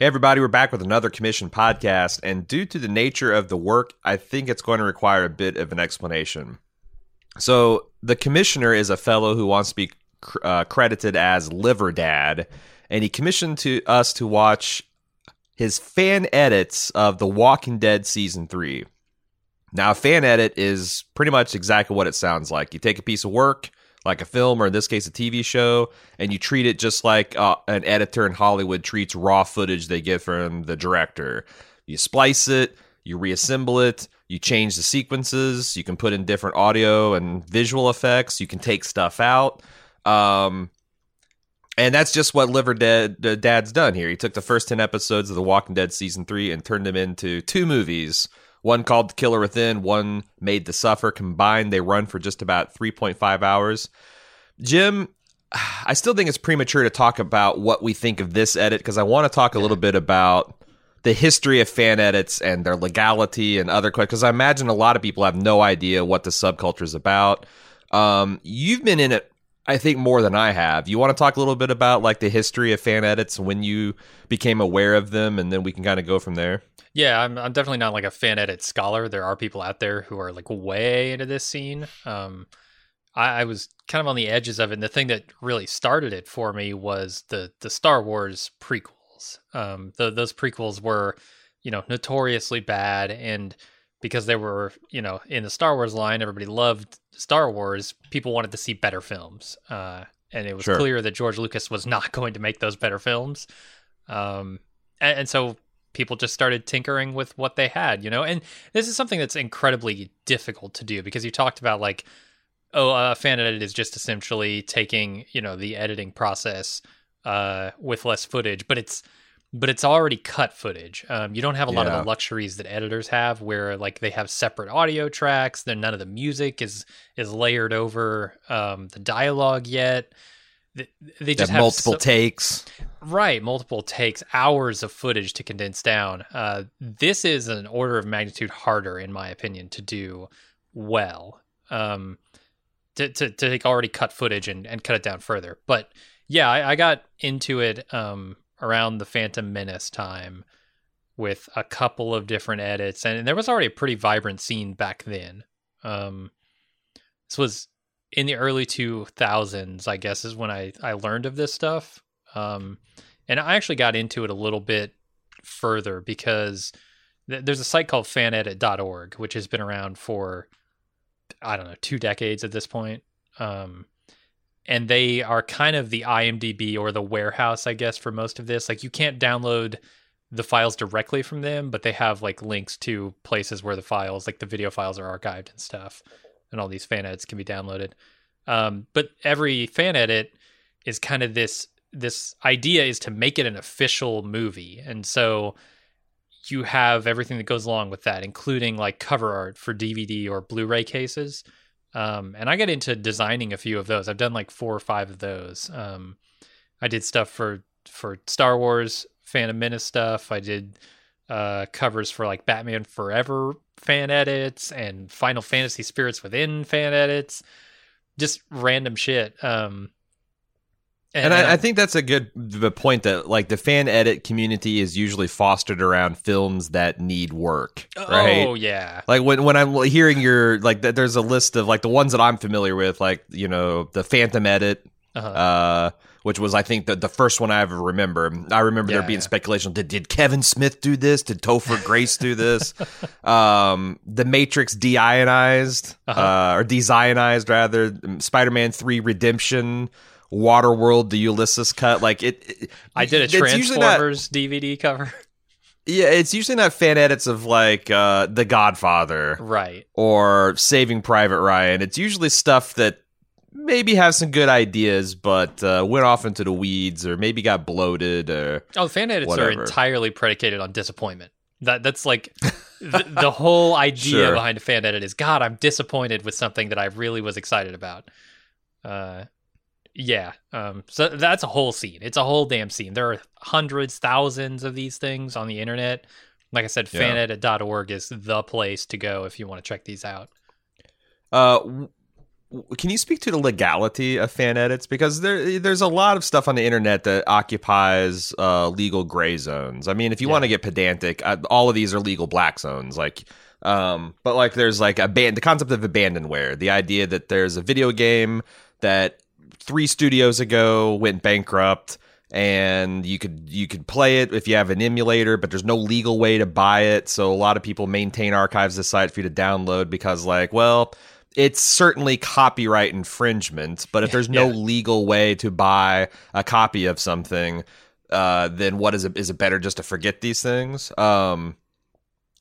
Hey, everybody, we're back with another commission podcast. And due to the nature of the work, I think it's going to require a bit of an explanation. So, the commissioner is a fellow who wants to be uh, credited as Liver Dad, and he commissioned to us to watch his fan edits of The Walking Dead season three. Now, a fan edit is pretty much exactly what it sounds like. You take a piece of work, like a film or in this case a TV show, and you treat it just like uh, an editor in Hollywood treats raw footage they get from the director. You splice it, you reassemble it, you change the sequences, you can put in different audio and visual effects, you can take stuff out. Um, and that's just what Liver Dead Dad's done here. He took the first 10 episodes of The Walking Dead season 3 and turned them into two movies one called The Killer Within, one Made to Suffer. Combined, they run for just about 3.5 hours. Jim, I still think it's premature to talk about what we think of this edit because I want to talk a little bit about the history of fan edits and their legality and other questions. Because I imagine a lot of people have no idea what the subculture is about. Um, you've been in it, I think, more than I have. You want to talk a little bit about like the history of fan edits when you became aware of them, and then we can kind of go from there. Yeah, I'm I'm definitely not like a fan edit scholar. There are people out there who are like way into this scene. Um, I, I was kind of on the edges of it. And the thing that really started it for me was the the Star Wars prequels. Um, the, those prequels were, you know, notoriously bad, and because they were, you know, in the Star Wars line, everybody loved Star Wars. People wanted to see better films, uh, and it was sure. clear that George Lucas was not going to make those better films. Um, and, and so people just started tinkering with what they had, you know? And this is something that's incredibly difficult to do because you talked about like, oh, a fan edit is just essentially taking, you know, the editing process uh, with less footage, but it's but it's already cut footage. Um, you don't have a lot yeah. of the luxuries that editors have, where like they have separate audio tracks. Then none of the music is is layered over um, the dialogue yet they just have multiple so, takes right multiple takes hours of footage to condense down uh, this is an order of magnitude harder in my opinion to do well um, to, to, to take already cut footage and, and cut it down further but yeah i, I got into it um, around the phantom menace time with a couple of different edits and, and there was already a pretty vibrant scene back then um, this was in the early 2000s, I guess, is when I, I learned of this stuff. Um, and I actually got into it a little bit further because th- there's a site called fanedit.org, which has been around for, I don't know, two decades at this point. Um, and they are kind of the IMDb or the warehouse, I guess, for most of this. Like, you can't download the files directly from them, but they have like links to places where the files, like the video files, are archived and stuff and all these fan edits can be downloaded. Um, but every fan edit is kind of this this idea is to make it an official movie, and so you have everything that goes along with that, including like cover art for DVD or Blu-ray cases. Um, and I get into designing a few of those. I've done like four or five of those. Um, I did stuff for for Star Wars, Phantom Menace stuff. I did uh, covers for like Batman Forever fan edits and Final Fantasy Spirits Within fan edits, just random shit. Um, and, and I, I, think that's a good the point that like the fan edit community is usually fostered around films that need work, right? Oh yeah. Like when when I'm hearing your like there's a list of like the ones that I'm familiar with, like you know the Phantom edit, uh-huh. uh which was I think the, the first one I ever remember. I remember yeah, there being yeah. speculation. Did did Kevin Smith do this? Did Topher Grace do this? um, the Matrix deionized uh-huh. uh, or dezionized rather. Spider Man Three Redemption. Waterworld, the Ulysses cut, like it. it I did a Transformers not, DVD cover. Yeah, it's usually not fan edits of like uh, The Godfather, right, or Saving Private Ryan. It's usually stuff that maybe have some good ideas, but uh, went off into the weeds, or maybe got bloated, or oh, fan edits whatever. are entirely predicated on disappointment. That that's like the, the, whole idea sure. behind a fan edit is God, I'm disappointed with something that I really was excited about. Uh, yeah. Um, so that's a whole scene. It's a whole damn scene. There are hundreds, thousands of these things on the internet. Like I said, yeah. fanedit.org is the place to go if you want to check these out. Uh, can you speak to the legality of fan edits? Because there, there's a lot of stuff on the internet that occupies uh, legal gray zones. I mean, if you Yeah. want to get pedantic, uh, all of these are legal black zones. Like, um, but like, there's like a ban- the concept of abandonware, the idea that there's a video game that three studios ago went bankrupt and you could you could play it if you have an emulator but there's no legal way to buy it so a lot of people maintain archives the site for you to download because like well it's certainly copyright infringement but if there's no Yeah. legal way to buy a copy of something uh, then what is it is it better just to forget these things um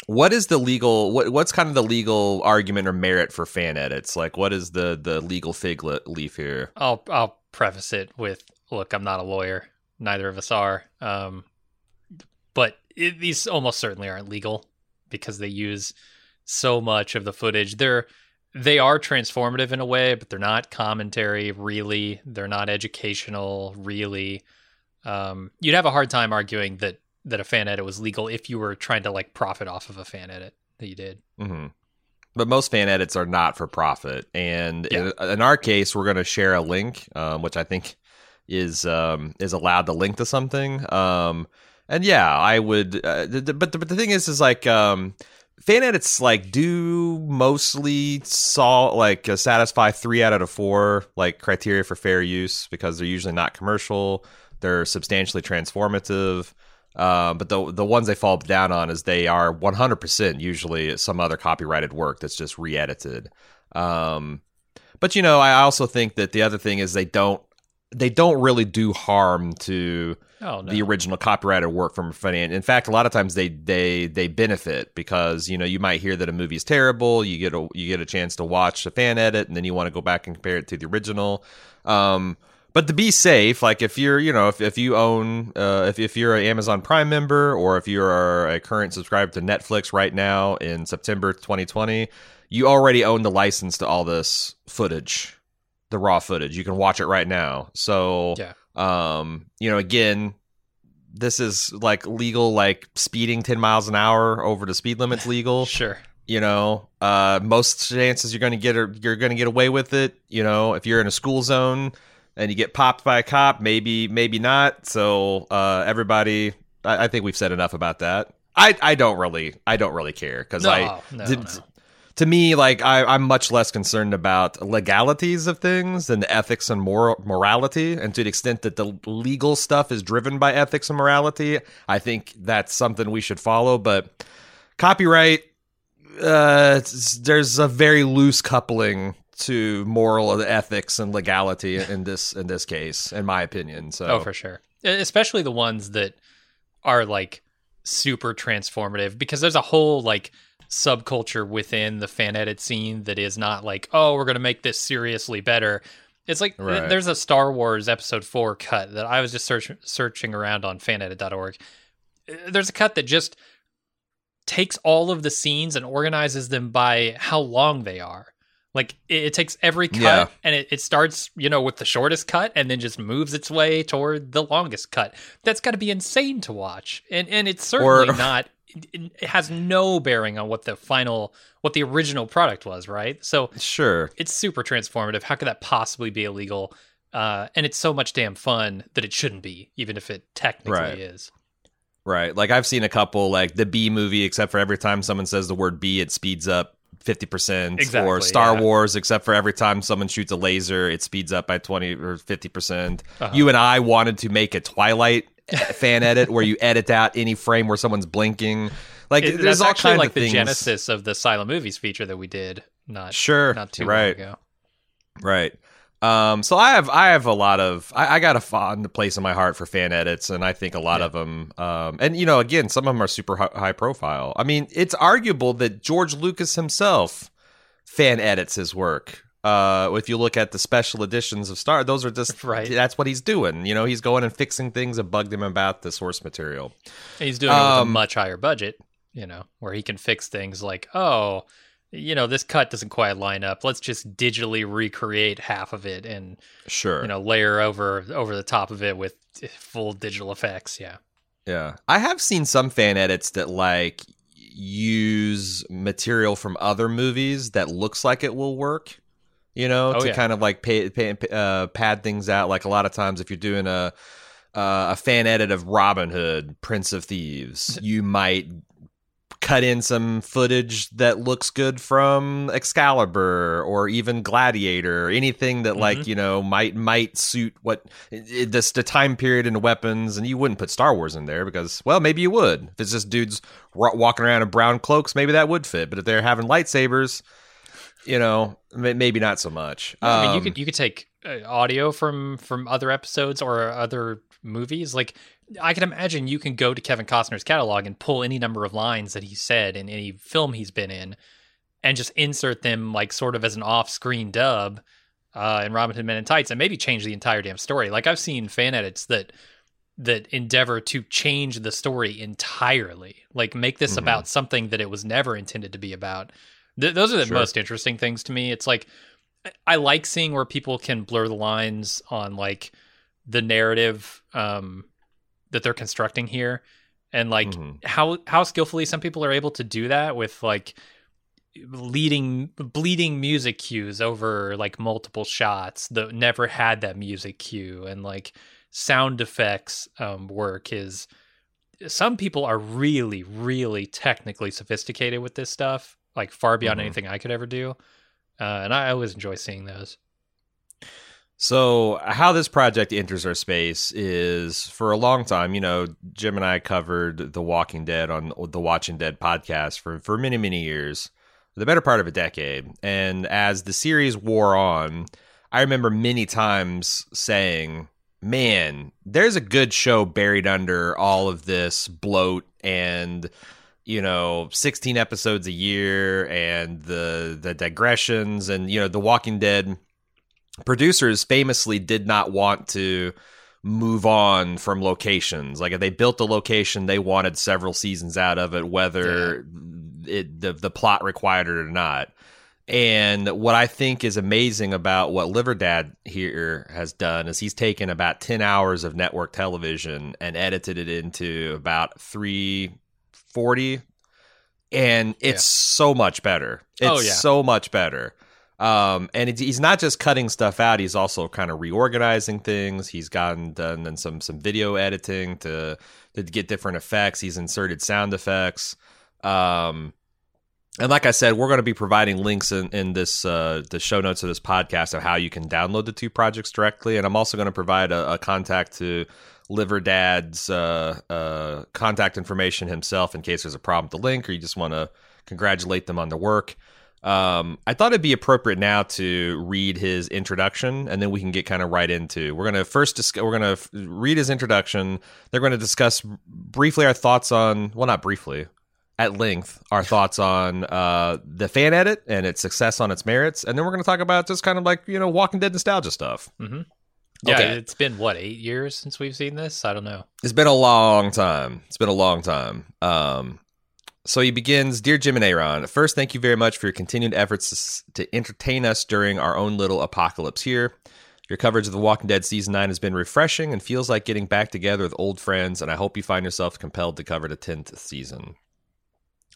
what is the legal what what's kind of the legal argument or merit for fan edits like what is the the legal fig le- leaf here I'll I'll preface it with, look, I'm not a lawyer. Neither of us are. Um, but it, these almost certainly aren't legal because they use so much of the footage. They're they are transformative in a way, but they're not commentary really. They're not educational really. Um, you'd have a hard time arguing that that a fan edit was legal if you were trying to like profit off of a fan edit that you did. hmm But most fan edits are not for profit, and Yeah. in, in our case, we're going to share a link, um, which I think is um, is allowed to link to something. Um, and yeah, I would. Uh, th- th- but the, but the thing is, is like um, fan edits like do mostly saw like uh, satisfy three out of the four like criteria for fair use because they're usually not commercial. They're substantially transformative. Uh, but the the ones they fall down on is they are 100% usually some other copyrighted work that's just re-edited. Um, but you know, I also think that the other thing is they don't they don't really do harm to Oh no. the original copyrighted work from a fan. In fact, a lot of times they they they benefit because you know you might hear that a movie is terrible. You get a you get a chance to watch a fan edit, and then you want to go back and compare it to the original. Um, but to be safe, like if you're you know if, if you own uh, if if you're an Amazon Prime member or if you are a current subscriber to Netflix right now in September 2020, you already own the license to all this footage, the raw footage. You can watch it right now. So Yeah. um, you know, again, this is like legal, like speeding 10 miles an hour over the speed limit's legal. Sure. You know, uh, most chances you're going to get, you're going to get away with it. You know, if you're in a school zone and you get popped by a cop, maybe, maybe not. So, uh, everybody, I, I think we've said enough about that. I, I don't really, I don't really care because No, I, no, did- no. to me, like I, I'm much less concerned about legalities of things than the ethics and moral morality. And to the extent that the legal stuff is driven by ethics and morality, I think that's something we should follow. But copyright, uh, there's a very loose coupling to moral ethics and legality in this in this case, in my opinion. So, Oh, for sure. Especially the ones that are like super transformative because there's a whole like subculture within the fan edit scene that is not like, oh, we're going to make this seriously better. It's like th- Right. there's a Star Wars episode 4 cut that I was just search- searching around on fanedit.org. There's a cut that just takes all of the scenes and organizes them by how long they are. Like it, it takes every cut Yeah. and it, it starts, you know, with the shortest cut and then just moves its way toward the longest cut. That's got to be insane to watch. And and it's certainly Or- not it, has no bearing on what the final what the original product was, right? So sure. it's super transformative. How could that possibly be illegal? Uh, and it's so much damn fun that it shouldn't be, even if it technically Right. is. Right. Like I've seen a couple like the B movie, except for every time someone says the word B, it speeds up fifty percent. Exactly, Or Star yeah. Wars, except for every time someone shoots a laser, it speeds up by twenty or fifty percent. Uh-huh. You and I wanted to make a Twilight fan edit where you edit out any frame where someone's blinking. Like It- there's all kinds like of the things. genesis of the silent movies feature that we did not Sure. not too right. long ago. Right. Um, so I have I have a lot of I, I got a fond place in my heart for fan edits, and I think a lot Yeah. of them. Um, and you know, again, some of them are super hi- high profile. I mean, it's arguable that George Lucas himself fan edits his work. Uh, if you look at the special editions of Star, those are just Right. That's what he's doing. You know, he's going and fixing things that bugged him about the source material. He's doing it with a Um, much higher budget, you know, where he can fix things like, oh, you know, this cut doesn't quite line up. Let's just digitally recreate half of it and Sure. you know layer over over the top of it with full digital effects. Yeah. Yeah. I have seen some fan edits that like use material from other movies that looks like it will work. you know, Oh, to yeah. kind of like pay, pay, uh, pad things out. Like a lot of times, if you're doing a uh, a fan edit of Robin Hood, Prince of Thieves, you might cut in some footage that looks good from Excalibur or even Gladiator, or anything that like Mhm. you know might might suit what this the time period and the weapons. And you wouldn't put Star Wars in there because well maybe you would if it's just dudes wa- walking around in brown cloaks, maybe that would fit. But if they're having lightsabers, you know may- maybe not so much. I mean, you Um, could you could take uh, audio from from other episodes or other movies. Like I can imagine you can go to Kevin Costner's catalog and pull any number of lines that he said in any film he's been in, and just insert them like sort of as an off-screen dub uh, in Robin Hood Men in Tights, and maybe change the entire damn story. Like I've seen fan edits that that endeavor to change the story entirely, like make this Mhm. about something that it was never intended to be about. Th- those are the Sure. most interesting things to me. It's like I like seeing where people can blur the lines on like the narrative um, that they're constructing here, and like Mhm. how how skillfully some people are able to do that with like leading bleeding music cues over like multiple shots that never had that music cue and like sound effects um, work is some people are really really technically sophisticated with this stuff like far beyond Mhm. anything i could ever do uh, and i always enjoy seeing those So, how this project enters our space is for a long time, you know, Jim and I covered The Walking Dead on the Watching Dead podcast for, for many, many years, the better part of a decade. And as the series wore on, I remember many times saying, man, there's a good show buried under all of this bloat and you know 16 episodes a year and the the digressions and you know the walking dead producers famously did not want to move on from locations. Like if they built a location, they wanted several seasons out of it, whether it the the plot required it or not. And what I think is amazing about what Liver Dad here has done is he's taken about 10 hours of network television and edited it into about 340 and it's Yeah. so much better. Oh, it's Oh, yeah. so much better. Um, and it's, he's not just cutting stuff out; he's also kind of reorganizing things. He's gotten done some some video editing to to get different effects. He's inserted sound effects. Um, and like I said, we're going to be providing links in, in this uh, the show notes of this podcast of how you can download the two projects directly. And I'm also going to provide a, a contact to Liver Dad's uh, uh, contact information himself in case there's a problem with the link or you just want to congratulate them on their work. Um, I thought it'd be appropriate now to read his introduction, and then we can get kind of right into. We're gonna first discuss. We're gonna f- read his introduction. They're going to discuss briefly our thoughts on. Well, not briefly, at length, our thoughts on uh, the fan edit and its success on its merits, and then we're going to talk about just kind of like you know Walking Dead nostalgia stuff. mm-hmm. yeah Okay. it's been what eight years since we've seen this i don't know It's been a long time. It's been a long time. Um, so he begins, Dear Jim and A.Ron, first, thank you very much for your continued efforts to, to entertain us during our own little apocalypse here. Your coverage of The Walking Dead season 9 has been refreshing and feels like getting back together with old friends, and I hope you find yourself compelled to cover the 10th season.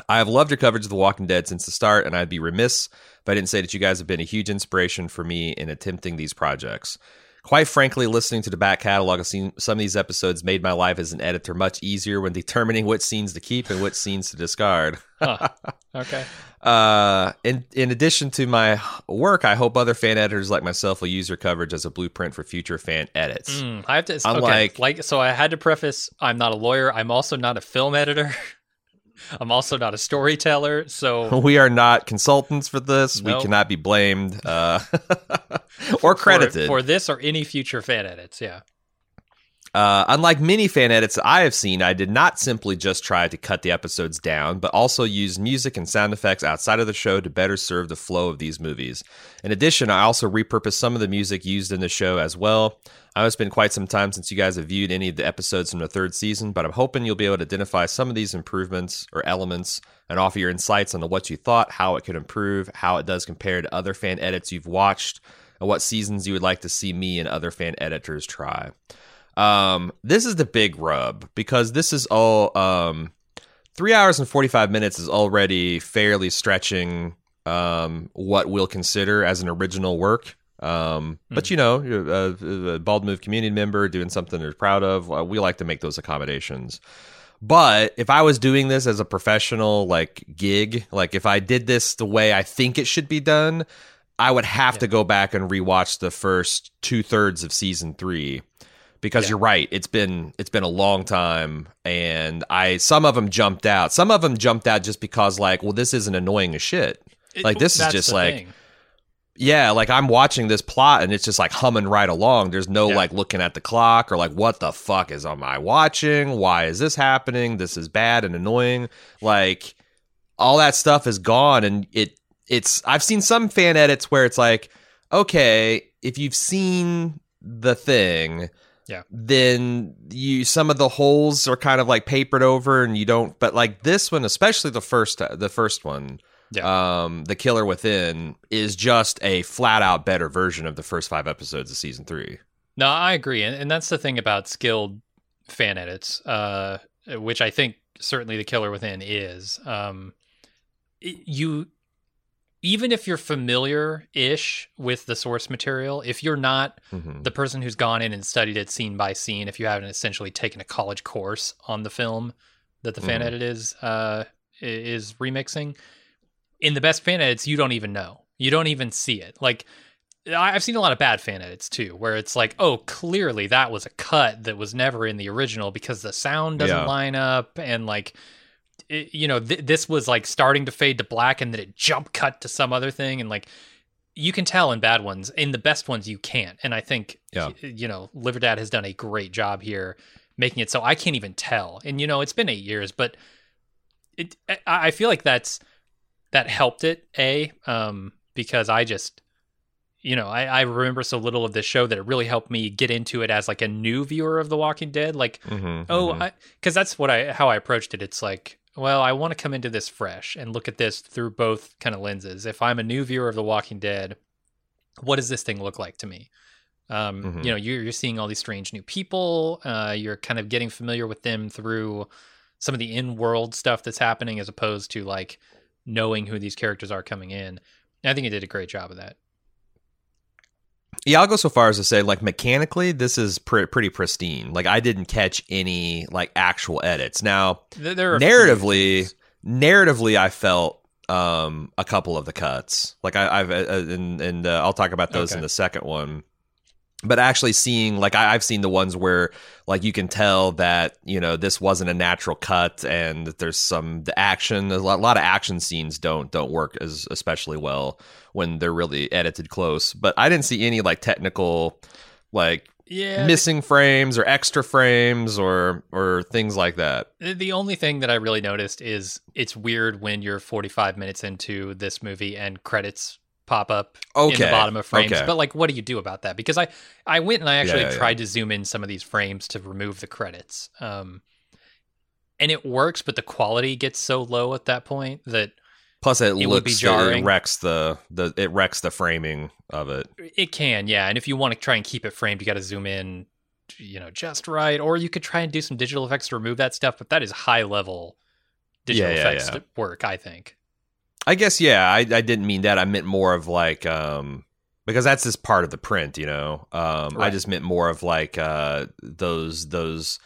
I have loved your coverage of The Walking Dead since the start, and I'd be remiss if I didn't say that you guys have been a huge inspiration for me in attempting these projects. Quite frankly, listening to the back catalog of some of these episodes made my life as an editor much easier when determining which scenes to keep and which scenes to discard. Huh. okay Uh, in in addition to my work, I hope other fan editors like myself will use your coverage as a blueprint for future fan edits. Mm, I have to. I'm okay, like- like, so I had to preface: I'm not a lawyer. I'm also not a film editor. I'm also not a storyteller. So We are not consultants for this. We cannot be blamed uh, or for, credited. for this or any future fan edits. Yeah. Uh, unlike many fan edits I have seen, I did not simply just try to cut the episodes down, but also use music and sound effects outside of the show to better serve the flow of these movies. In addition, I also repurposed some of the music used in the show as well. I know it's been quite some time since you guys have viewed any of the episodes from the third season, but I'm hoping you'll be able to identify some of these improvements or elements and offer your insights on what you thought, how it could improve, how it does compare to other fan edits you've watched, and what seasons you would like to see me and other fan editors try. Um, this is the big rub because this is all um, three hours and 45 minutes is already fairly stretching um, what we'll consider as an original work. Um, But you know, a, a bald move community member doing something they're proud of, uh, we like to make those accommodations. But if I was doing this as a professional like gig, like if I did this the way I think it should be done, I would have to go back and rewatch the first two thirds of season three because Yeah. you're right. It's been it's been a long time, and I some of them jumped out. Some of them jumped out just because like, well, this isn't annoying as shit. Like, this is just like- thing. Yeah, like I'm watching this plot and it's just like humming right along. There's no Yeah. like looking at the clock or like what the fuck is am I watching? Why is this happening? This is bad and annoying. Like all that stuff is gone and it it's I've seen some fan edits where it's like, okay, if you've seen the thing, Yeah. then you some of the holes are kind of like papered over and you don't but like this one, especially the first the first one, yeah. um, The Killer Within is just a flat out better version of the first five episodes of season three. No, I agree, and, and that's the thing about skilled fan edits, uh, which I think certainly the Killer Within is. Um, you, even if you're familiar-ish with the source material, if you're not Mhm. the person who's gone in and studied it scene by scene, if you haven't essentially taken a college course on the film that the fan Mhm. edit is uh, is remixing, in the best fan edits, you don't even know. You don't even see it. Like I've seen a lot of bad fan edits too, where it's like, oh, clearly that was a cut that was never in the original because the sound doesn't Yeah. line up, and like, it, you know, th- this was like starting to fade to black, and then it jump cut to some other thing, and like, you can tell in bad ones. In the best ones, you can't. And I think, Yeah. you know, Liverdad has done a great job here making it so I can't even tell. And you know, it's been eight years, but it, I, I feel like that's that helped it. A, um, because I just you know, I, I remember so little of this show that it really helped me get into it as like a new viewer of The Walking Dead. Like, Mhm, oh, because that's what I how I approached it. It's like, well, I want to come into this fresh and look at this through both kind of lenses. If I'm a new viewer of The Walking Dead, what does this thing look like to me? Um, Mhm. You know, you're, you're seeing all these strange new people. Uh, you're kind of getting familiar with them through some of the in-world stuff that's happening, as opposed to like knowing who these characters are coming in. And I think it did a great job of that. Yeah, I'll go so far as to say, like mechanically, this is pre- pretty pristine. Like I didn't catch any like actual edits. Now, There, narratively, narratively, I felt um a couple of the cuts. Like I, I've uh, uh, and and uh, I'll talk about those Okay. in the second one. But actually seeing like I, I've seen the ones where like you can tell that you know this wasn't a natural cut and that there's some the action a lot, a lot of action scenes don't don't work as especially well when they're really edited close. But I didn't see any like technical like yeah. missing frames or extra frames or or things like that. The only thing that I really noticed is it's weird when you're 45 minutes into this movie and credits pop up in Okay, the bottom of frames. okay. But like, what do you do about that? Because I I went and I actually Yeah, yeah, yeah. tried to zoom in some of these frames to remove the credits. Um, and it works, but the quality gets so low at that point that Plus, it, It looks jarring. it wrecks the the it wrecks the framing of it. It can, yeah. And if you want to try and keep it framed, you got to zoom in, you know, just right. Or you could try and do some digital effects to remove that stuff. But that is high level digital Yeah, yeah, effects yeah. work, I think. I guess yeah. I, I didn't mean that. I meant more of like um because that's just part of the print, you know. Um, I just meant more of like uh those those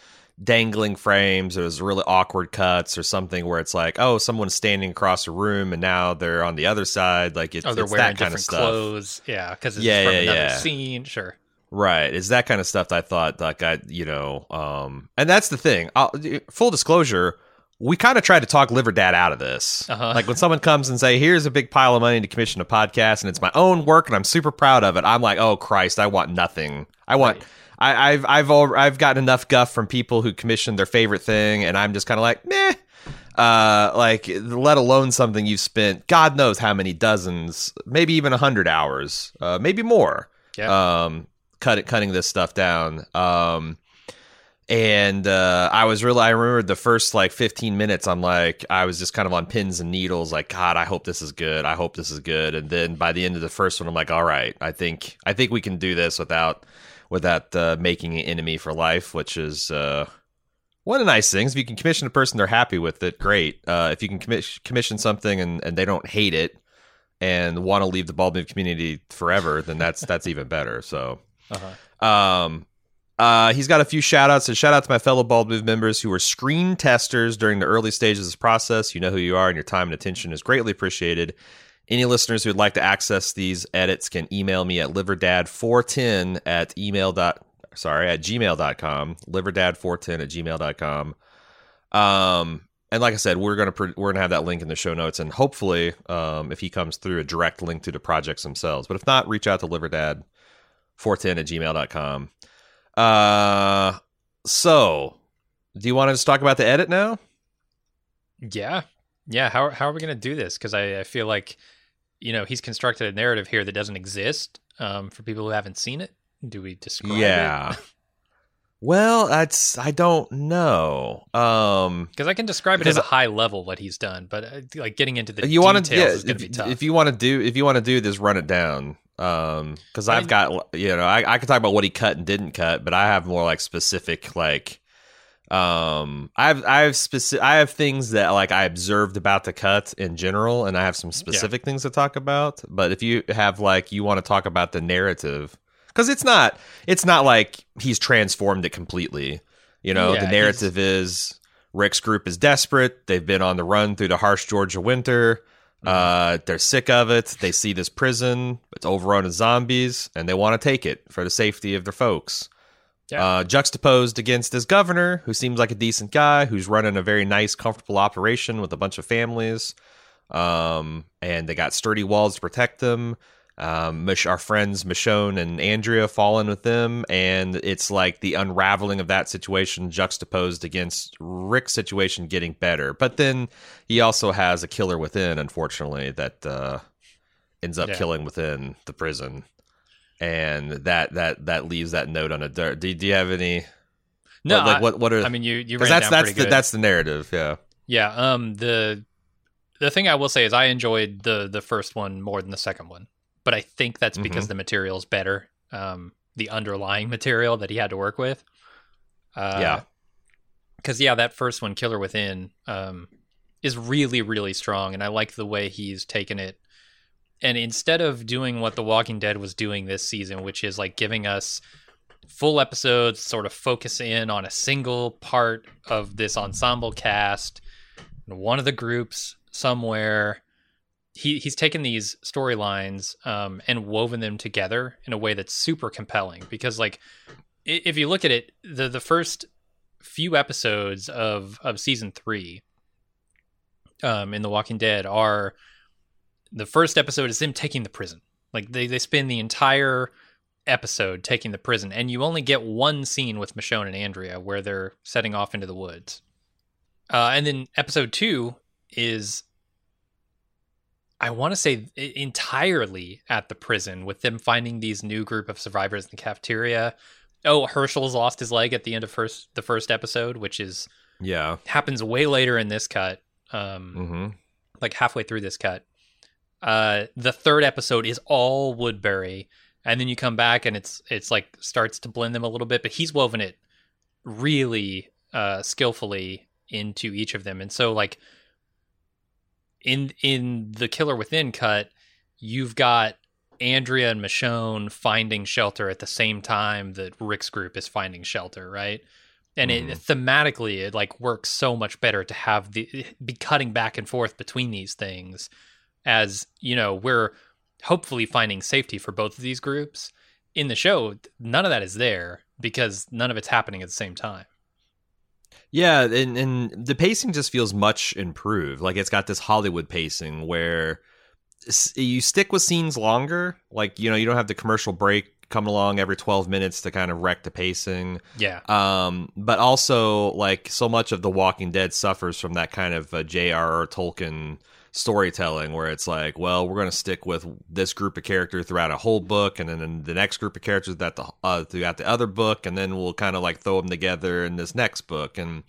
dangling frames or those really awkward cuts or something where it's like oh someone's standing across a room and now they're on the other side like it's, Oh, they're it's wearing that kind of stuff clothes. Yeah, because it's Yeah, from yeah, another yeah. scene. Sure. Right. It's that kind of stuff that I thought like I you know um and that's the thing. I'll, full disclosure, we kind of tried to talk Liver Dad out of this. Uh-huh. Like when someone comes and say, "Here's a big pile of money to commission a podcast and it's my own work and I'm super proud of it." I'm like, "Oh Christ, I want nothing. I want Right. I, I've I've I've gotten enough guff from people who commissioned their favorite thing, and I'm just kind of like, meh. Uh, like let alone something you've spent God knows how many dozens, maybe even a hundred hours, uh, maybe more Yeah. um cut cutting this stuff down um and uh i was really i remember the first like 15 minutes i'm like i was just kind of on pins and needles like god i hope this is good i hope this is good and then by the end of the first one i'm like all right i think i think we can do this without without uh, making an enemy for life which is uh one of the nice things if you can commission a person they're happy with it great uh if you can commis- commission something and, and they don't hate it and want to leave the move community forever, then that's that's even better. So, Uh-huh. um, uh, he's got a few shout outs. And shout out to my fellow Bald Move members who were screen testers during the early stages of this process. You know who you are, and your time and attention is greatly appreciated. Any listeners who would like to access these edits can email me at liverdad410 at email dot sorry at gmail.com liverdad410 at gmail.com um and like i said we're gonna we're gonna have that link in the show notes and hopefully um if he comes through a direct link to the projects themselves but if not reach out to liverdad410 at gmail.com uh so do you want to just talk about the edit now Yeah. Yeah. How, how are we going to do this? Because I, I feel like, you know, he's constructed a narrative here that doesn't exist um, for people who haven't seen it. Do we describe yeah it? well that's i don't know um Because I can describe it at a high level what he's done, but uh, like getting into the you want to details yeah, is going to be tough. if you want to do if you want to do this run it down um because i've got you know I, I can talk about what he cut and didn't cut but i have more like specific like um i have i have specific i have things that like i observed about the cut in general and i have some specific things to talk about. But if you have like you want to talk about the narrative because it's not it's not like he's transformed it completely. You know Yeah, the narrative is rick's group is desperate. They've been on the run through the harsh georgia winter. Uh, they're sick of it. They see this prison; it's overrun with zombies, and they want to take it for the safety of their folks. Yeah. Uh, juxtaposed against this governor, who seems like a decent guy, who's running a very nice, comfortable operation with a bunch of families, um, and they got sturdy walls to protect them. Um, our friends Michonne and Andrea fall in with them, and it's like the unraveling of that situation juxtaposed against Rick's situation getting better. But then he also has a killer within, unfortunately, that uh, ends up Yeah. killing within the prison, and that that that leaves that note on a dirt. Do, do you have any? no, what, like I, what what are? I mean, you you ran that's that's the good. that's the narrative. Yeah. Yeah, um the the thing I will say is I enjoyed the the first one more than the second one. But I think that's because Mm-hmm. the material is better. Um the underlying material that he had to work with. Uh Yeah. Cuz yeah, that first one Killer Within um is really really strong and I like the way he's taken it. And instead of doing what The Walking Dead was doing this season, which is like giving us full episodes sort of focus in on a single part of this ensemble cast one of the groups somewhere he he's taken these storylines um, and woven them together in a way that's super compelling because like if you look at it the the first few episodes of of season 3 um in the walking dead are the first episode is them taking the prison. Like they they spend the entire episode taking the prison and you only get one scene with Michonne and Andrea where they're setting off into the woods. Uh, and then episode two is, I want to say, entirely at the prison with them finding these new group of survivors in the cafeteria. Oh, Hershel's lost his leg at the end of first the first episode, which is Yeah. happens way later in this cut, um, Mm-hmm. like halfway through this cut. Uh, the third episode is all Woodbury, and then you come back and it's it's like starts to blend them a little bit, but he's woven it really uh, skillfully into each of them, and so like in in the Killer Within cut, you've got Andrea and Michonne finding shelter at the same time that Rick's group is finding shelter, right? And Mhm. it thematically it like works so much better to have the be cutting back and forth between these things as, you know, we're hopefully finding safety for both of these groups. In the show, none of that is there because none of it's happening at the same time. Yeah, and and the pacing just feels much improved. Like it's got this Hollywood pacing where you stick with scenes longer. Like you know, you don't have the commercial break coming along every 12 minutes to kind of wreck the pacing. Yeah. Um, but also like so much of The Walking Dead suffers from that kind of uh, J.R.R. Tolkien storytelling where it's like, well, we're going to stick with this group of characters throughout a whole book, and then the next group of characters that the uh, throughout the other book, and then we'll kind of like throw them together in this next book, and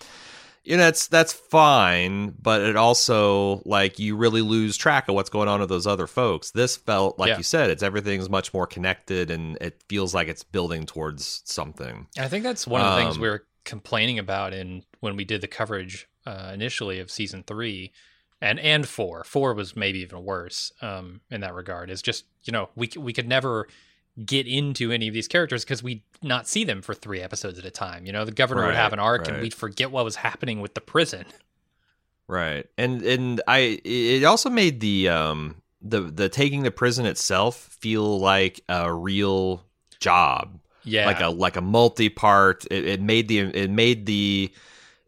you know that's that's fine, but it also like you really lose track of what's going on with those other folks. This felt like Yeah. you said, it's everything's much more connected, and it feels like it's building towards something. I think that's one of the things Um, we were complaining about in when we did the coverage uh, initially of season three and and four. Four was maybe even worse um, in that regard. Is just you know we we could never get into any of these characters because we'd not see them for three episodes at a time. You know, the governor would have an arc, and we'd forget what was happening with the prison. Right. And and I it also made the um the the taking the prison itself feel like a real job. Yeah, Like a like a multi-part it, it made the it made the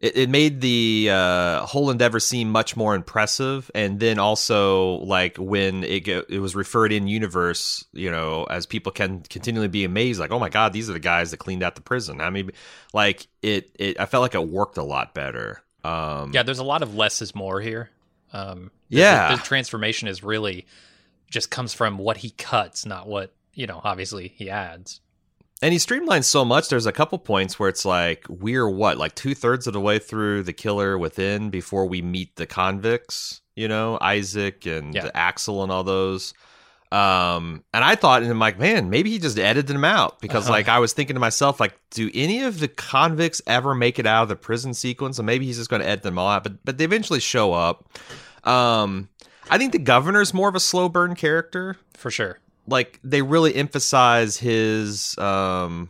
it, it made the uh, whole endeavor seem much more impressive, and then also like when it go, it was referred in universe, you know, as people can continually be amazed, like, oh my god, these are the guys that cleaned out the prison. I mean, like it, it I felt like it worked a lot better. Um, yeah. There's a lot of less is more here. Um, Yeah. the, the transformation is really just comes from what he cuts, not what you know. Obviously, he adds. And he streamlines so much. There's a couple points where it's like we're what, like two thirds of the way through the killer within before we meet the convicts. You know, Isaac and Yeah. Axel and all those. Um, and I thought, and I'm like, man, maybe he just edited them out because, Uh-huh. like, I was thinking to myself, like, do any of the convicts ever make it out of the prison sequence? And maybe he's just going to edit them all out. But but they eventually show up. Um, I think the governor's more of a slow burn character For sure. Like they really emphasize his um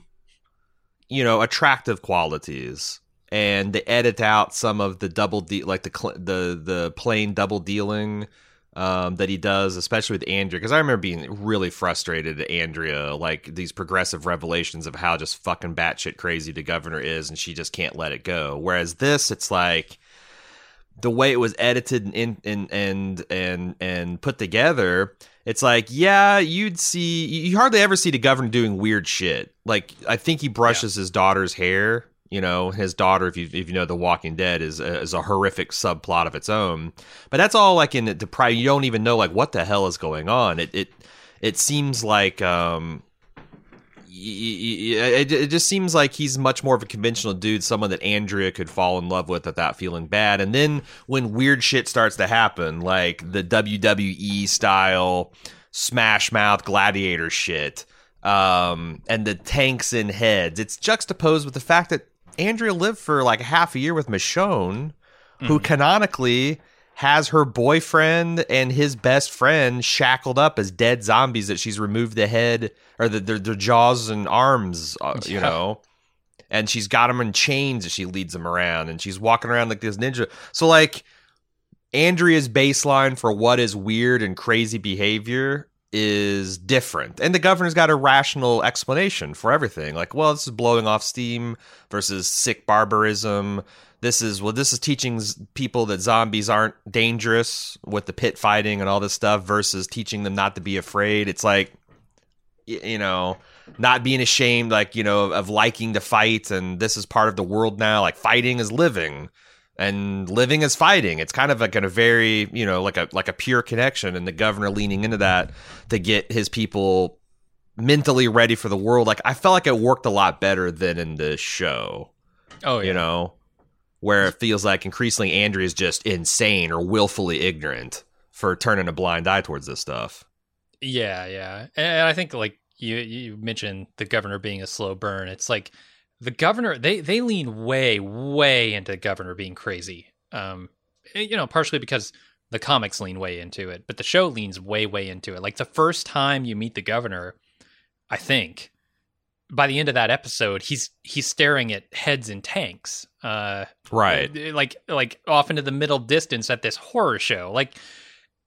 you know attractive qualities. And they edit out some of the double de- like the cl- the the plain double dealing um that he does especially with Andrea. Because I remember being really frustrated at Andrea like these progressive revelations of how just fucking batshit crazy the governor is and she just can't let it go. Whereas this it's like the way it was edited and in, and and and and put together, it's like yeah, you'd see you hardly ever see the governor doing weird shit. Like I think he brushes his daughter's hair. You know, his daughter, if you if you know The Walking Dead, is a, is a horrific subplot of its own. But that's all like in the pri You don't even know like what the hell is going on. It it it seems like um it, it just seems like he's much more of a conventional dude, someone that Andrea could fall in love with without feeling bad. And then when weird shit starts to happen, like the WWE style smash mouth gladiator shit, um, and the tanks in heads, it's juxtaposed with the fact that Andrea lived for like half a year with Michonne, who canonically has her boyfriend and his best friend shackled up as dead zombies that she's removed the head or the their, their jaws and arms, uh, you Yeah. know. And she's got them in chains as she leads them around, and she's walking around like this ninja. So like, Andrea's baseline for what is weird and crazy behavior is different. And the governor's got a rational explanation for everything. Like, well, this is blowing off steam versus sick barbarism. This is well, this is teaching people that zombies aren't dangerous with the pit fighting and all this stuff versus teaching them not to be afraid. It's like you know, not being ashamed like, you know, of, liking to fight and this is part of the world now. Like fighting is living and living is fighting. It's kind of like a very, you know, like a like a pure connection, and the governor leaning into that to get his people mentally ready for the world. Like I felt like it worked a lot better than in the show, Oh yeah. you know, where it feels like increasingly Andrea is just insane or willfully ignorant for turning a blind eye towards this stuff. Yeah, yeah, and I think like you you mentioned the governor being a slow burn. It's like the governor they they lean way way into the governor being crazy. Um, eh, you know, partially because the comics lean way into it, but the show leans way way into it. Like the first time you meet the governor, I think by the end of that episode, he's he's staring at heads in tanks. Uh, Right. like like off into the middle distance at this horror show like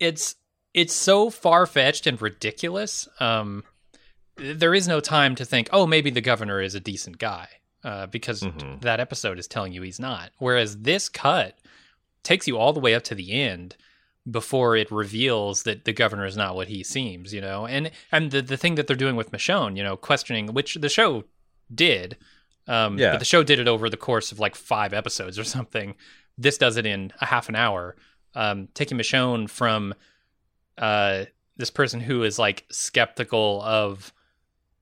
it's it's so far-fetched and ridiculous um there is no time to think oh maybe the governor is a decent guy uh because Mhm. that episode is telling you he's not whereas this cut takes you all the way up to the end before it reveals that the governor is not what he seems you know and and the the thing that they're doing with Michonne you know questioning which the show did um Yeah. but the show did it over the course of like five episodes or something this does it in a half an hour um taking Michonne from uh this person who is like skeptical of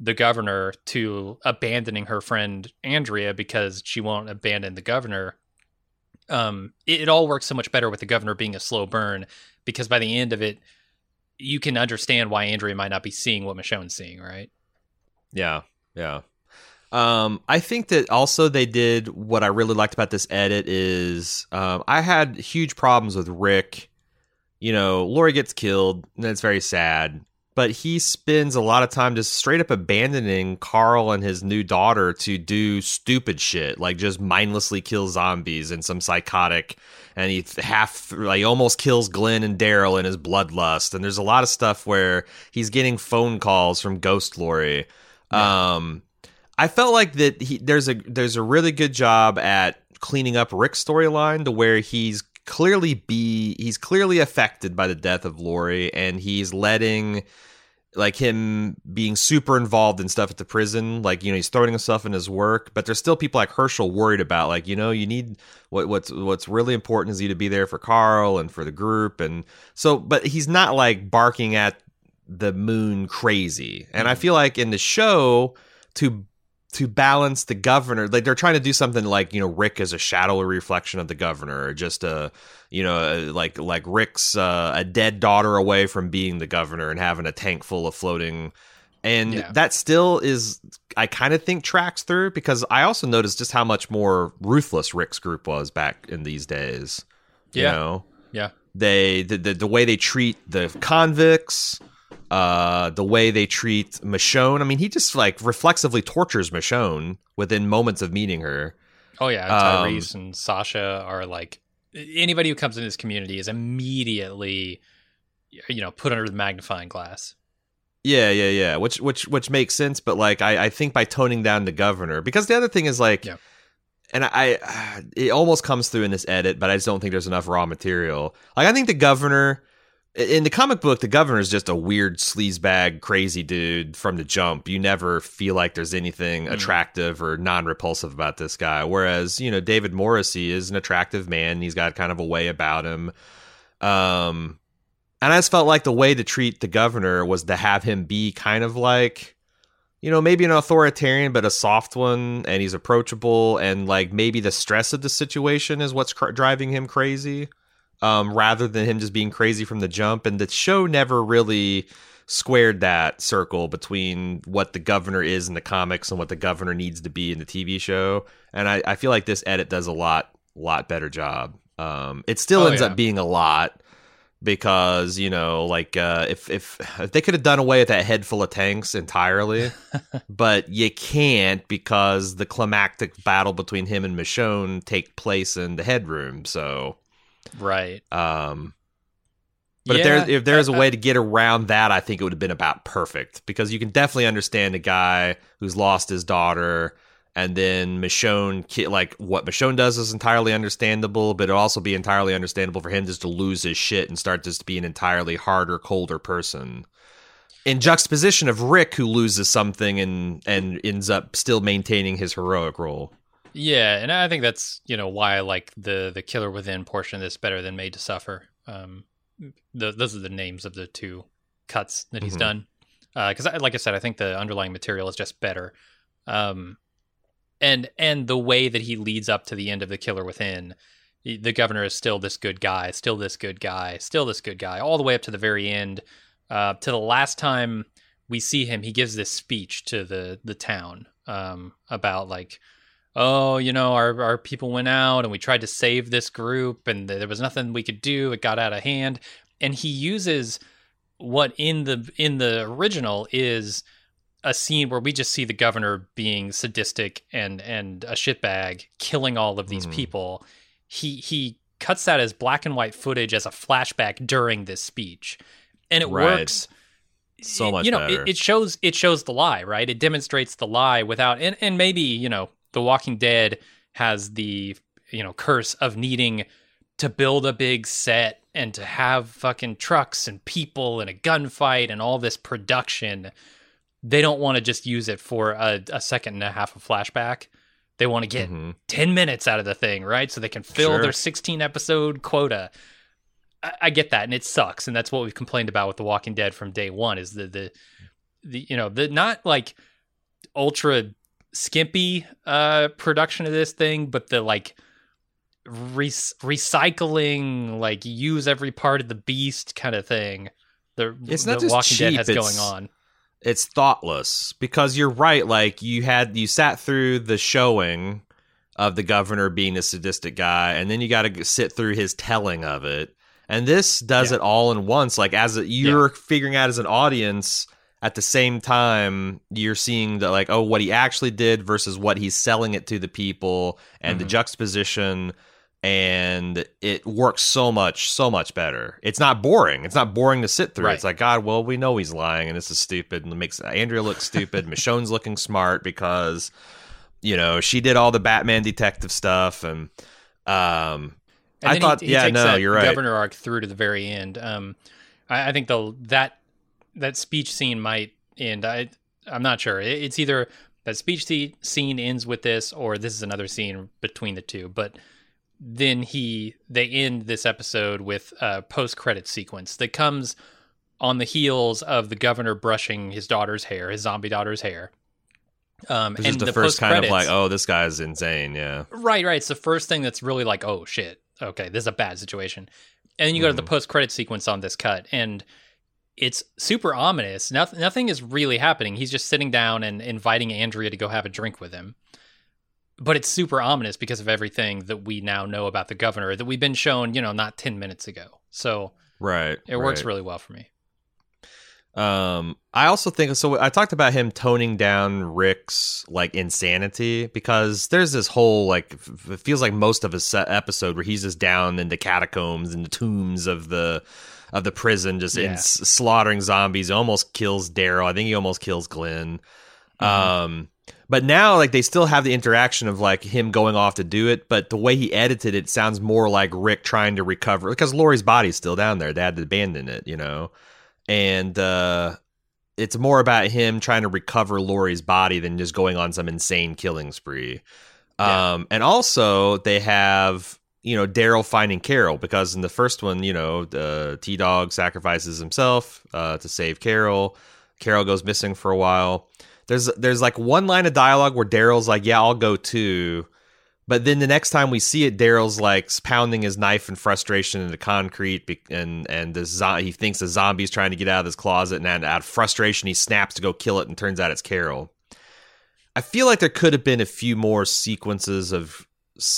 the governor to abandoning her friend Andrea because she won't abandon the governor. Um, it, it all works so much better with the governor being a slow burn because by the end of it, you can understand why Andrea might not be seeing what Michonne's seeing, right? Yeah, yeah. Um, I think that also they did what I really liked about this edit is um, I had huge problems with Rick you know, Lori gets killed, and it's very sad. But he spends a lot of time just straight up abandoning Carl and his new daughter to do stupid shit, like just mindlessly kill zombies and some psychotic. And he half, like, almost kills Glenn and Daryl in his bloodlust. And there's a lot of stuff where he's getting phone calls from Ghost Lori. Yeah. Um, I felt like that he there's a there's a really good job at cleaning up Rick's storyline to where he's clearly be he's clearly affected by the death of Lori and he's letting like him being super involved in stuff at the prison. Like you know he's throwing himself in his work but there's still people like Hershel worried about like you know you need what what's what's really important is you to be there for Carl and for the group. And so but he's not like barking at the moon crazy. And I mm-hmm. feel like in the show to to balance the governor like they're trying to do something like you know rick is a shadowy reflection of the governor or just a you know like like rick's uh, a dead daughter away from being the governor and having a tank full of floating and yeah. that still is i kind of think tracks through because i also noticed just how much more ruthless rick's group was back in these days you yeah. know yeah they the, the, the way they treat the convicts uh, the way they treat Michonne. I mean, he just like reflexively tortures Michonne within moments of meeting her. Oh yeah, Tyrese um, and Sasha are like anybody who comes in this community is immediately, you know, put under the magnifying glass. Yeah, yeah, yeah. Which which which makes sense, but like I, I think by toning down the governor, because the other thing is like, yeah. and I, it almost comes through in this edit, but I just don't think there's enough raw material. Like I think the governor in the comic book, the governor is just a weird sleazebag, crazy dude from the jump. You never feel like there's anything mm. attractive or non-repulsive about this guy. Whereas, you know, David Morrissey is an attractive man. He's got kind of a way about him. Um, and I just felt like the way to treat the governor was to have him be kind of like, you know, maybe an authoritarian, but a soft one, and he's approachable, and like maybe the stress of the situation is what's cr- driving him crazy um, rather than him just being crazy from the jump. And the show never really squared that circle between what the governor is in the comics and what the governor needs to be in the TV show. And I, I feel like this edit does a lot, lot better job. Um, it still oh, ends yeah. up being a lot because you know, like uh, if if if they could have done away with that head full of tanks entirely, but you can't because the climactic battle between him and Michonne take place in the headroom. So Right. Um, but yeah, if there's if there's a way to get around that, I think it would have been about perfect because you can definitely understand a guy who's lost his daughter, and then Michonne, like what Michonne does is entirely understandable, but it'll also be entirely understandable for him just to lose his shit and start just to be an entirely harder, colder person. In juxtaposition of Rick, who loses something and and ends up still maintaining his heroic role. Yeah, and I think that's you know why I like the the Killer Within portion of this better than Made to Suffer. Um, the, those are the names of the two cuts that he's mm-hmm. done. Because, uh, like I said, I think the underlying material is just better. Um, and and the way that he leads up to the end of the Killer Within, the governor is still this good guy, still this good guy, still this good guy, all the way up to the very end. Uh, to the last time we see him, he gives this speech to the the town um, about like oh, you know, our our people went out and we tried to save this group and there was nothing we could do. It got out of hand. And he uses what in the in the original is a scene where we just see the governor being sadistic and and a shitbag killing all of these mm. people. He he cuts that as black and white footage as a flashback during this speech. And it right. works so much you know it, it, shows it shows the lie right it demonstrates the lie without and, and maybe you know the Walking Dead has the you know curse of needing to build a big set and to have fucking trucks and people and a gunfight and all this production. They don't want to just use it for a, a second and a half of flashback. They want to get mm-hmm. 10 minutes out of the thing, right? So they can fill sure. their 16 episode quota. I, I, get that, and it sucks. And that's what we've complained about with The Walking Dead from day one is the, the, the you know, the not like ultra skimpy uh production of this thing, but the like re- recycling, like use every part of the beast kind of thing. The it's not the just Walking cheap, Dead has going on. It's thoughtless because you're right. Like you had you sat through the showing of the governor being a sadistic guy, and then you got to sit through his telling of it. And this does Yeah. it all in once. Like as a, you're figuring out as an audience at the same time you're seeing that like oh what he actually did versus what he's selling it to the people and the Mhm. juxtaposition and it works so much so much better it's not boring it's not boring to sit through Right. it's like god well we know he's lying and this is stupid and it makes andrea look stupid michonne's looking smart because you know she did all the batman detective stuff and um And I thought- he, he yeah, no, you're right. Governor arc through to the very end. Um, I, I think the that that speech scene might end. I I'm not sure. It's either that speech scene ends with this, or this is another scene between the two. But then he they end this episode with a post credit sequence that comes on the heels of the governor brushing his daughter's hair, his zombie daughter's hair. Um, this is and the, first kind of like oh this guy's insane yeah Right, right. It's the first thing that's really like, oh shit, okay, this is a bad situation. And then you go to the Mhm. post credit sequence on this cut, and it's super ominous. Nothing, nothing is really happening. He's just sitting down and inviting Andrea to go have a drink with him. But it's super ominous because of everything that we now know about the governor that we've been shown, you know, not 10 minutes ago. So right it works right. really well for me. Um, I also think so. I talked about him toning down Rick's like insanity because there's this whole like it feels like most of his episode where he's just down in the catacombs and the tombs of the of the prison, just in Yeah. s- slaughtering zombies. Almost kills Daryl. I think he almost kills Glenn. Mhm. Um, but now like they still have the interaction of like him going off to do it, but the way he edited it sounds more like Rick trying to recover because Lori's body's still down there. They had to abandon it, you know and uh, it's more about him trying to recover Lori's body than just going on some insane killing spree. Yeah. Um, and also they have you know Daryl finding Carol because in the first one, you know, the T Dog sacrifices himself uh, to save Carol. Carol goes missing for a while. There's there's like one line of dialogue where Daryl's like, "Yeah, I'll go too." But then the next time we see it, Daryl's like pounding his knife in frustration into concrete, and and the zo- he thinks the zombie's trying to get out of his closet, and out of frustration, he snaps to go kill it, and turns out it's Carol. I feel like there could have been a few more sequences of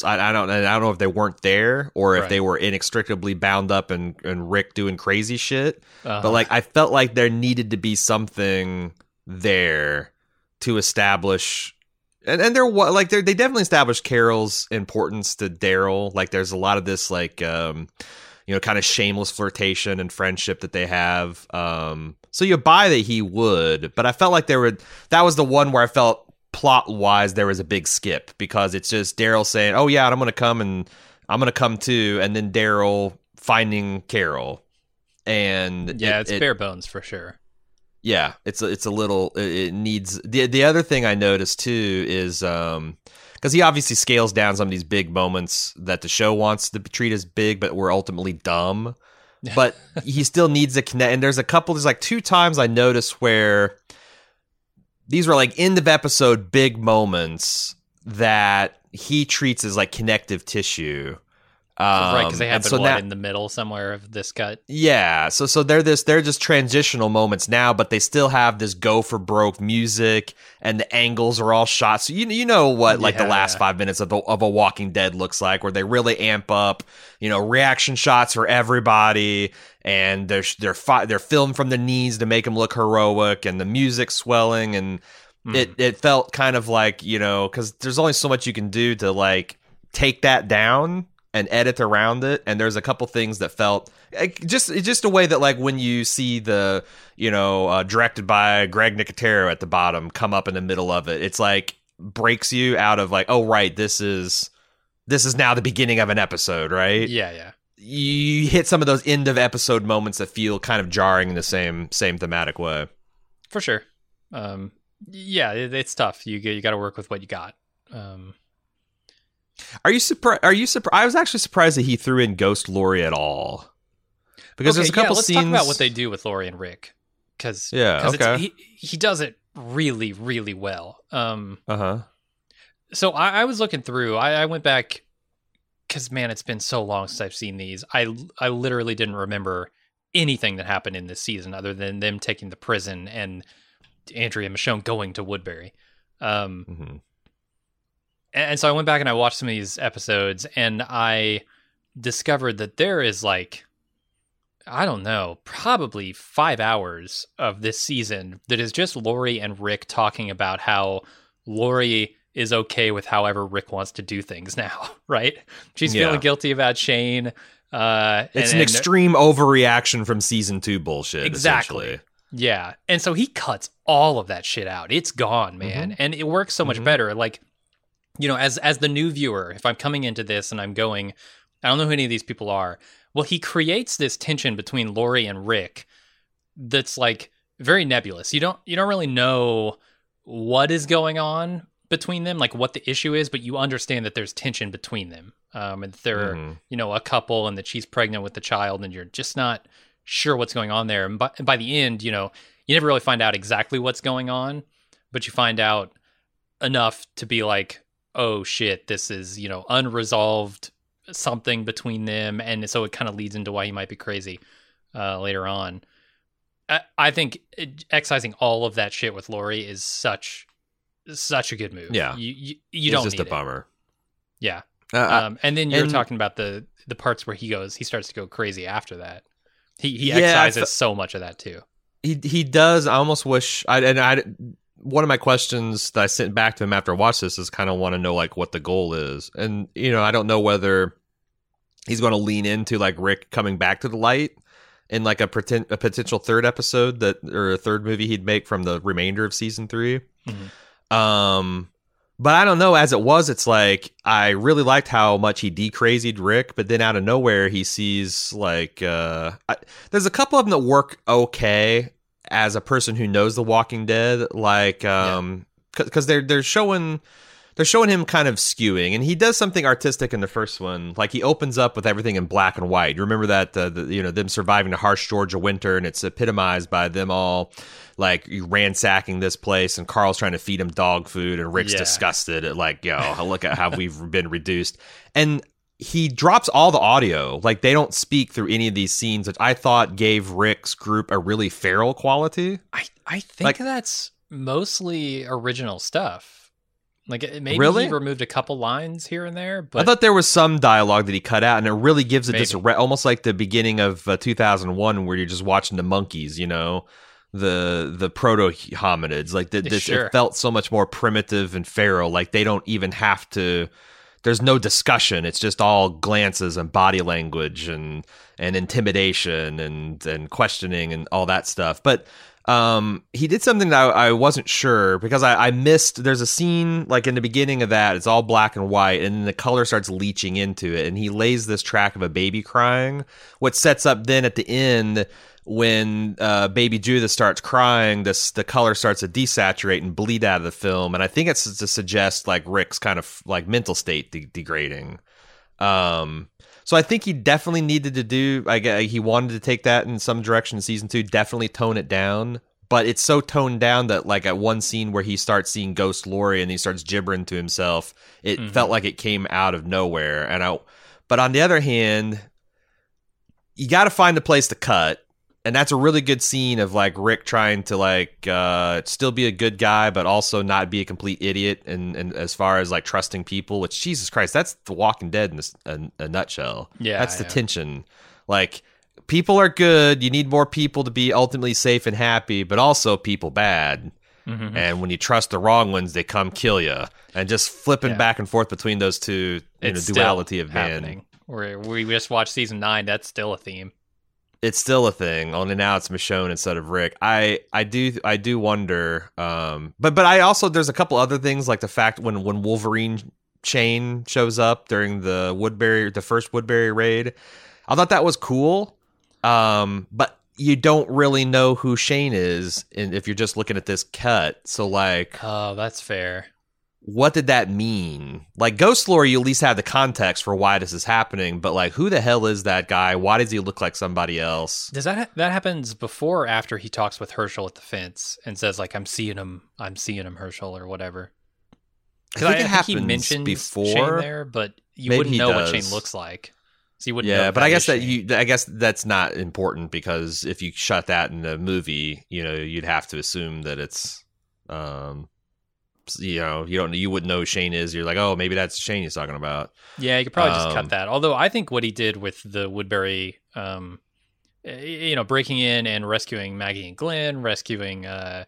I, I don't I don't know if they weren't there or if Right. they were inextricably bound up and and Rick doing crazy shit. Uh-huh. But like I felt like there needed to be something there to establish and and there was like they they definitely established Carol's importance to Daryl. Like there's a lot of this like um you know kind of shameless flirtation and friendship that they have. Um so you buy that he would, but I felt like there were that was the one where I felt plot wise there was a big skip because it's just Daryl saying, "Oh yeah, I'm going to come and I'm going to come too," and then Daryl finding Carol. And yeah, it- it's it- bare bones for sure. yeah, it's a, it's a little it, needs the the other thing I noticed too is um because he obviously scales down some of these big moments that the show wants to treat as big, but were ultimately dumb. But he still needs to connect. And there's a couple. There's like two times I noticed where these were like end of episode big moments that he treats as like connective tissue. Um, right, because they happen so what, now- in the middle somewhere of this cut. yeah, so so they're this they're just transitional moments now, but they still have this go for broke music, and the angles are all shot. So you you know what like the last yeah. five minutes of a, of a Walking Dead looks like, where they really amp up, you know, reaction shots for everybody, and they're they're fi- they're filmed from the knees to make them look heroic, and the music swelling, and Mhm. it it felt kind of like you know because there's only so much you can do to like take that down and edit around it and there's a couple things that felt like, just just a way that like when you see the you know uh, directed by greg nicotero at the bottom come up in the middle of it it's like breaks you out of like oh right this is this is now the beginning of an episode right yeah, yeah. you hit some of those end of episode moments that feel kind of jarring in the same same thematic way for sure. Um, yeah, it, it's tough. You you got to work with what you got. Um, Are you surprised? Are you surprised? I was actually surprised that he threw in Ghost Lori at all. Because there's a couple yeah, let's scenes. talk about what they do with Lori and Rick, because Yeah, okay. he he does it really really well. Um, Uh huh. so I, I was looking through. I, I went back because man, it's been so long since I've seen these. I I literally didn't remember anything that happened in this season other than them taking the prison and Andrea Michonne going to Woodbury. Um, hmm and so I went back and I watched some of these episodes, and I discovered that there is like I don't know, probably five hours of this season that is just Lori and Rick talking about how Lori is okay with however Rick wants to do things now, right? She's Yeah. feeling guilty about Shane. Uh, It's and- an extreme overreaction from season two bullshit. Exactly. Yeah. And so he cuts all of that shit out. It's gone, man. Mm-hmm. And it works so much Mhm. better. Like, you know, as as the new viewer, if I'm coming into this and I'm going, I don't know who any of these people are. Well, he creates this tension between Lori and Rick that's like very nebulous. You don't you don't really know what is going on between them, like what the issue is, but you understand that there's tension between them. Um, and that they're Mhm. you know, a couple and that she's pregnant with the child and you're just not sure what's going on there. And by, and by the end, you know, you never really find out exactly what's going on, but you find out enough to be like, oh shit, this is, you know, unresolved something between them. And so it kind of leads into why he might be crazy uh, later on. I, I think it- excising all of that shit with Lori is such such a good move. Yeah. you you, you don't just a it. bummer. Yeah, Uh, um, and then you're and- talking about the the parts where he goes, he starts to go crazy after that. He he Yeah, excises so much of that too. he he does. I almost wish. I and I. One of my questions that I sent back to him after I watched this is kind of want to know like what the goal is, and you know I don't know whether he's going to lean into like Rick coming back to the light in like a pretend a potential third episode that or a third movie he'd make from the remainder of season 3 Mhm. Um, but I don't know. As it was, it's like I really liked how much he decrazied Rick, but then out of nowhere he sees like uh, I, there's a couple of them that work okay as a person who knows The Walking Dead, like um, because they're they're showing they're showing him kind of skewing, and he does something artistic in the first one. Like he opens up with everything in black and white. You remember that uh, the, you know them surviving the harsh Georgia winter, and it's epitomized by them all like ransacking this place, and Carl's trying to feed him dog food, and Rick's Yeah. disgusted at like, yo, look at how we've been reduced, and he drops all the audio. Like they don't speak through any of these scenes, which I thought gave Rick's group a really feral quality. I I think Like- that's mostly original stuff. Like it- maybe Really? he removed a couple lines here and there, but I thought there was some dialogue that he cut out, and it really gives it this Maybe. re- almost like the beginning of uh, 2001, where you're just watching the monkeys, you know, the the proto hominids. Like the, this, Sure. it felt so much more primitive and feral. Like they don't even have to. There's no discussion. It's just all glances and body language and and intimidation and and questioning and all that stuff. But um, he did something that I, I wasn't sure because I, I missed. There's a scene like in the beginning of that. It's all black and white, and the color starts leaching into it, and he lays this track of a baby crying. What sets up then at the end when uh, baby Judith starts crying, this the color starts to desaturate and bleed out of the film, and I think it's to suggest like Rick's kind of like mental state de- degrading. Um, so I think he definitely needed to do. I gue- he wanted to take that in some direction in season two. Definitely tone it down, but it's so toned down that like at one scene where he starts seeing Ghost Lori and he starts gibbering to himself, it Mhm. felt like it came out of nowhere. And I, but on the other hand, you got to find a place to cut. And that's a really good scene of like Rick trying to like uh, still be a good guy, but also not be a complete idiot. And, and as far as like trusting people, which Jesus Christ, that's The Walking Dead in a nutshell. Yeah, that's the yeah. tension. Like people are good. You need more people to be ultimately safe and happy, but also people bad. Mhm. And when you trust the wrong ones, they come kill you. And just flipping Yeah. back and forth between those two, it's still duality of man. happening. Where we just watched season nine, that's still a theme. It's still a thing. Only now it's Michonne instead of Rick. I I do I do wonder. Um, but but I also there's a couple other things like the fact when when Wolverine Shane shows up during the Woodbury the first Woodbury raid. I thought that was cool. Um, but you don't really know who Shane is, and if you're just looking at this cut. So like, Oh, that's fair. What did that mean? Like Ghost Lori, you at least have the context for why this is happening. But like, who the hell is that guy? Why does he look like somebody else? Does that ha- that happens before or after he talks with Hershel at the fence and says like I'm seeing him, I'm seeing him, Hershel or whatever? I think it he happens mentions before. Shane there, but you Maybe wouldn't he know what does. Shane looks like, so you wouldn't. Yeah, but I guess that Shane. you, I guess that's not important because if you shut that in a movie, you know, you'd have to assume that it's, um, you know, you don't, you wouldn't know who Shane is. You're like, oh, maybe that's Shane he's talking about. Yeah, you could probably just Um, cut that. Although I think what he did with the Woodbury um, you know, breaking in and rescuing Maggie and Glenn, rescuing uh,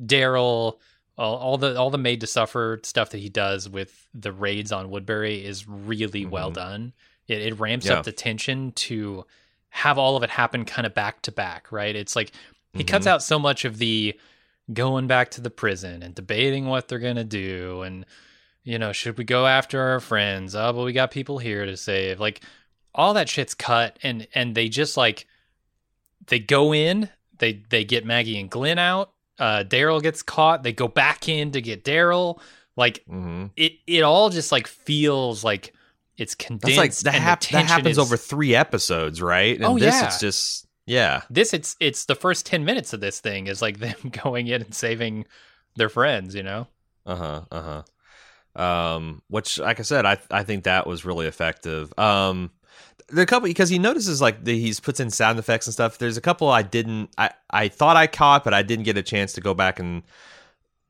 Daryl, all, all, the all the made to suffer stuff that he does with the raids on Woodbury is really mm-hmm. well done. It, it ramps yeah. up the tension to have all of it happen kind of back to back, right? It's like he mm-hmm. cuts out so much of the going back to the prison and debating what they're gonna do and you know should we go after our friends oh but we got people here to save like all that shit's cut and and they just like they go in they they get maggie and glenn out uh daryl gets caught they go back in to get daryl like mm-hmm. it it all just like feels like it's condensed That's like that, hap- that happens is... over three episodes right and oh, this yeah. it's just yeah. This it's it's the first 10 minutes of this thing is like them going in and saving their friends, you know. Uh-huh. Uh-huh. Um which like I said I I think that was really effective. Um the couple because he notices like the, he's puts in sound effects and stuff. There's a couple I didn't I I thought I caught but I didn't get a chance to go back and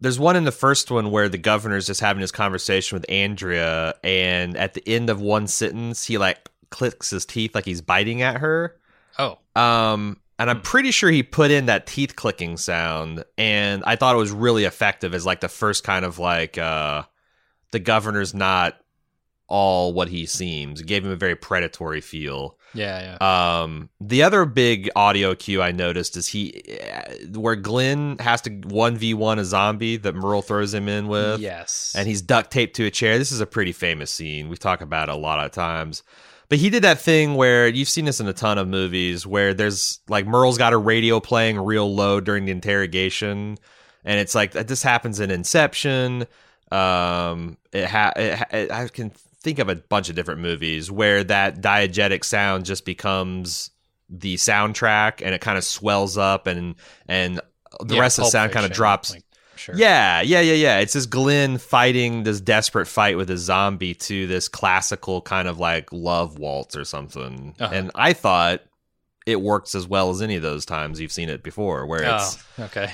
there's one in the first one where the governor's just having his conversation with Andrea and at the end of one sentence he like clicks his teeth like he's biting at her. Um, and I'm hmm. pretty sure he put in that teeth clicking sound, and I thought it was really effective as like the first kind of like uh, the governor's not all what he seems. It gave him a very predatory feel. Yeah, yeah. Um, the other big audio cue I noticed is he, uh, where Glenn has to one v one a zombie that Merle throws him in with. Yes, and he's duct taped to a chair. This is a pretty famous scene. We talk about it a lot of times. But he did that thing where you've seen this in a ton of movies where there's like Merle's got a radio playing real low during the interrogation, and it's like this happens in Inception. Um, it, ha- it, it I can think of a bunch of different movies where that diegetic sound just becomes the soundtrack and it kind of swells up and and the yeah, rest of the sound kind of drops like Sure. Yeah, yeah, yeah, yeah. It's this Glenn fighting this desperate fight with a zombie to this classical kind of like love waltz or something. Uh-huh. And I thought it works as well as any of those times you've seen it before, where it's oh, okay.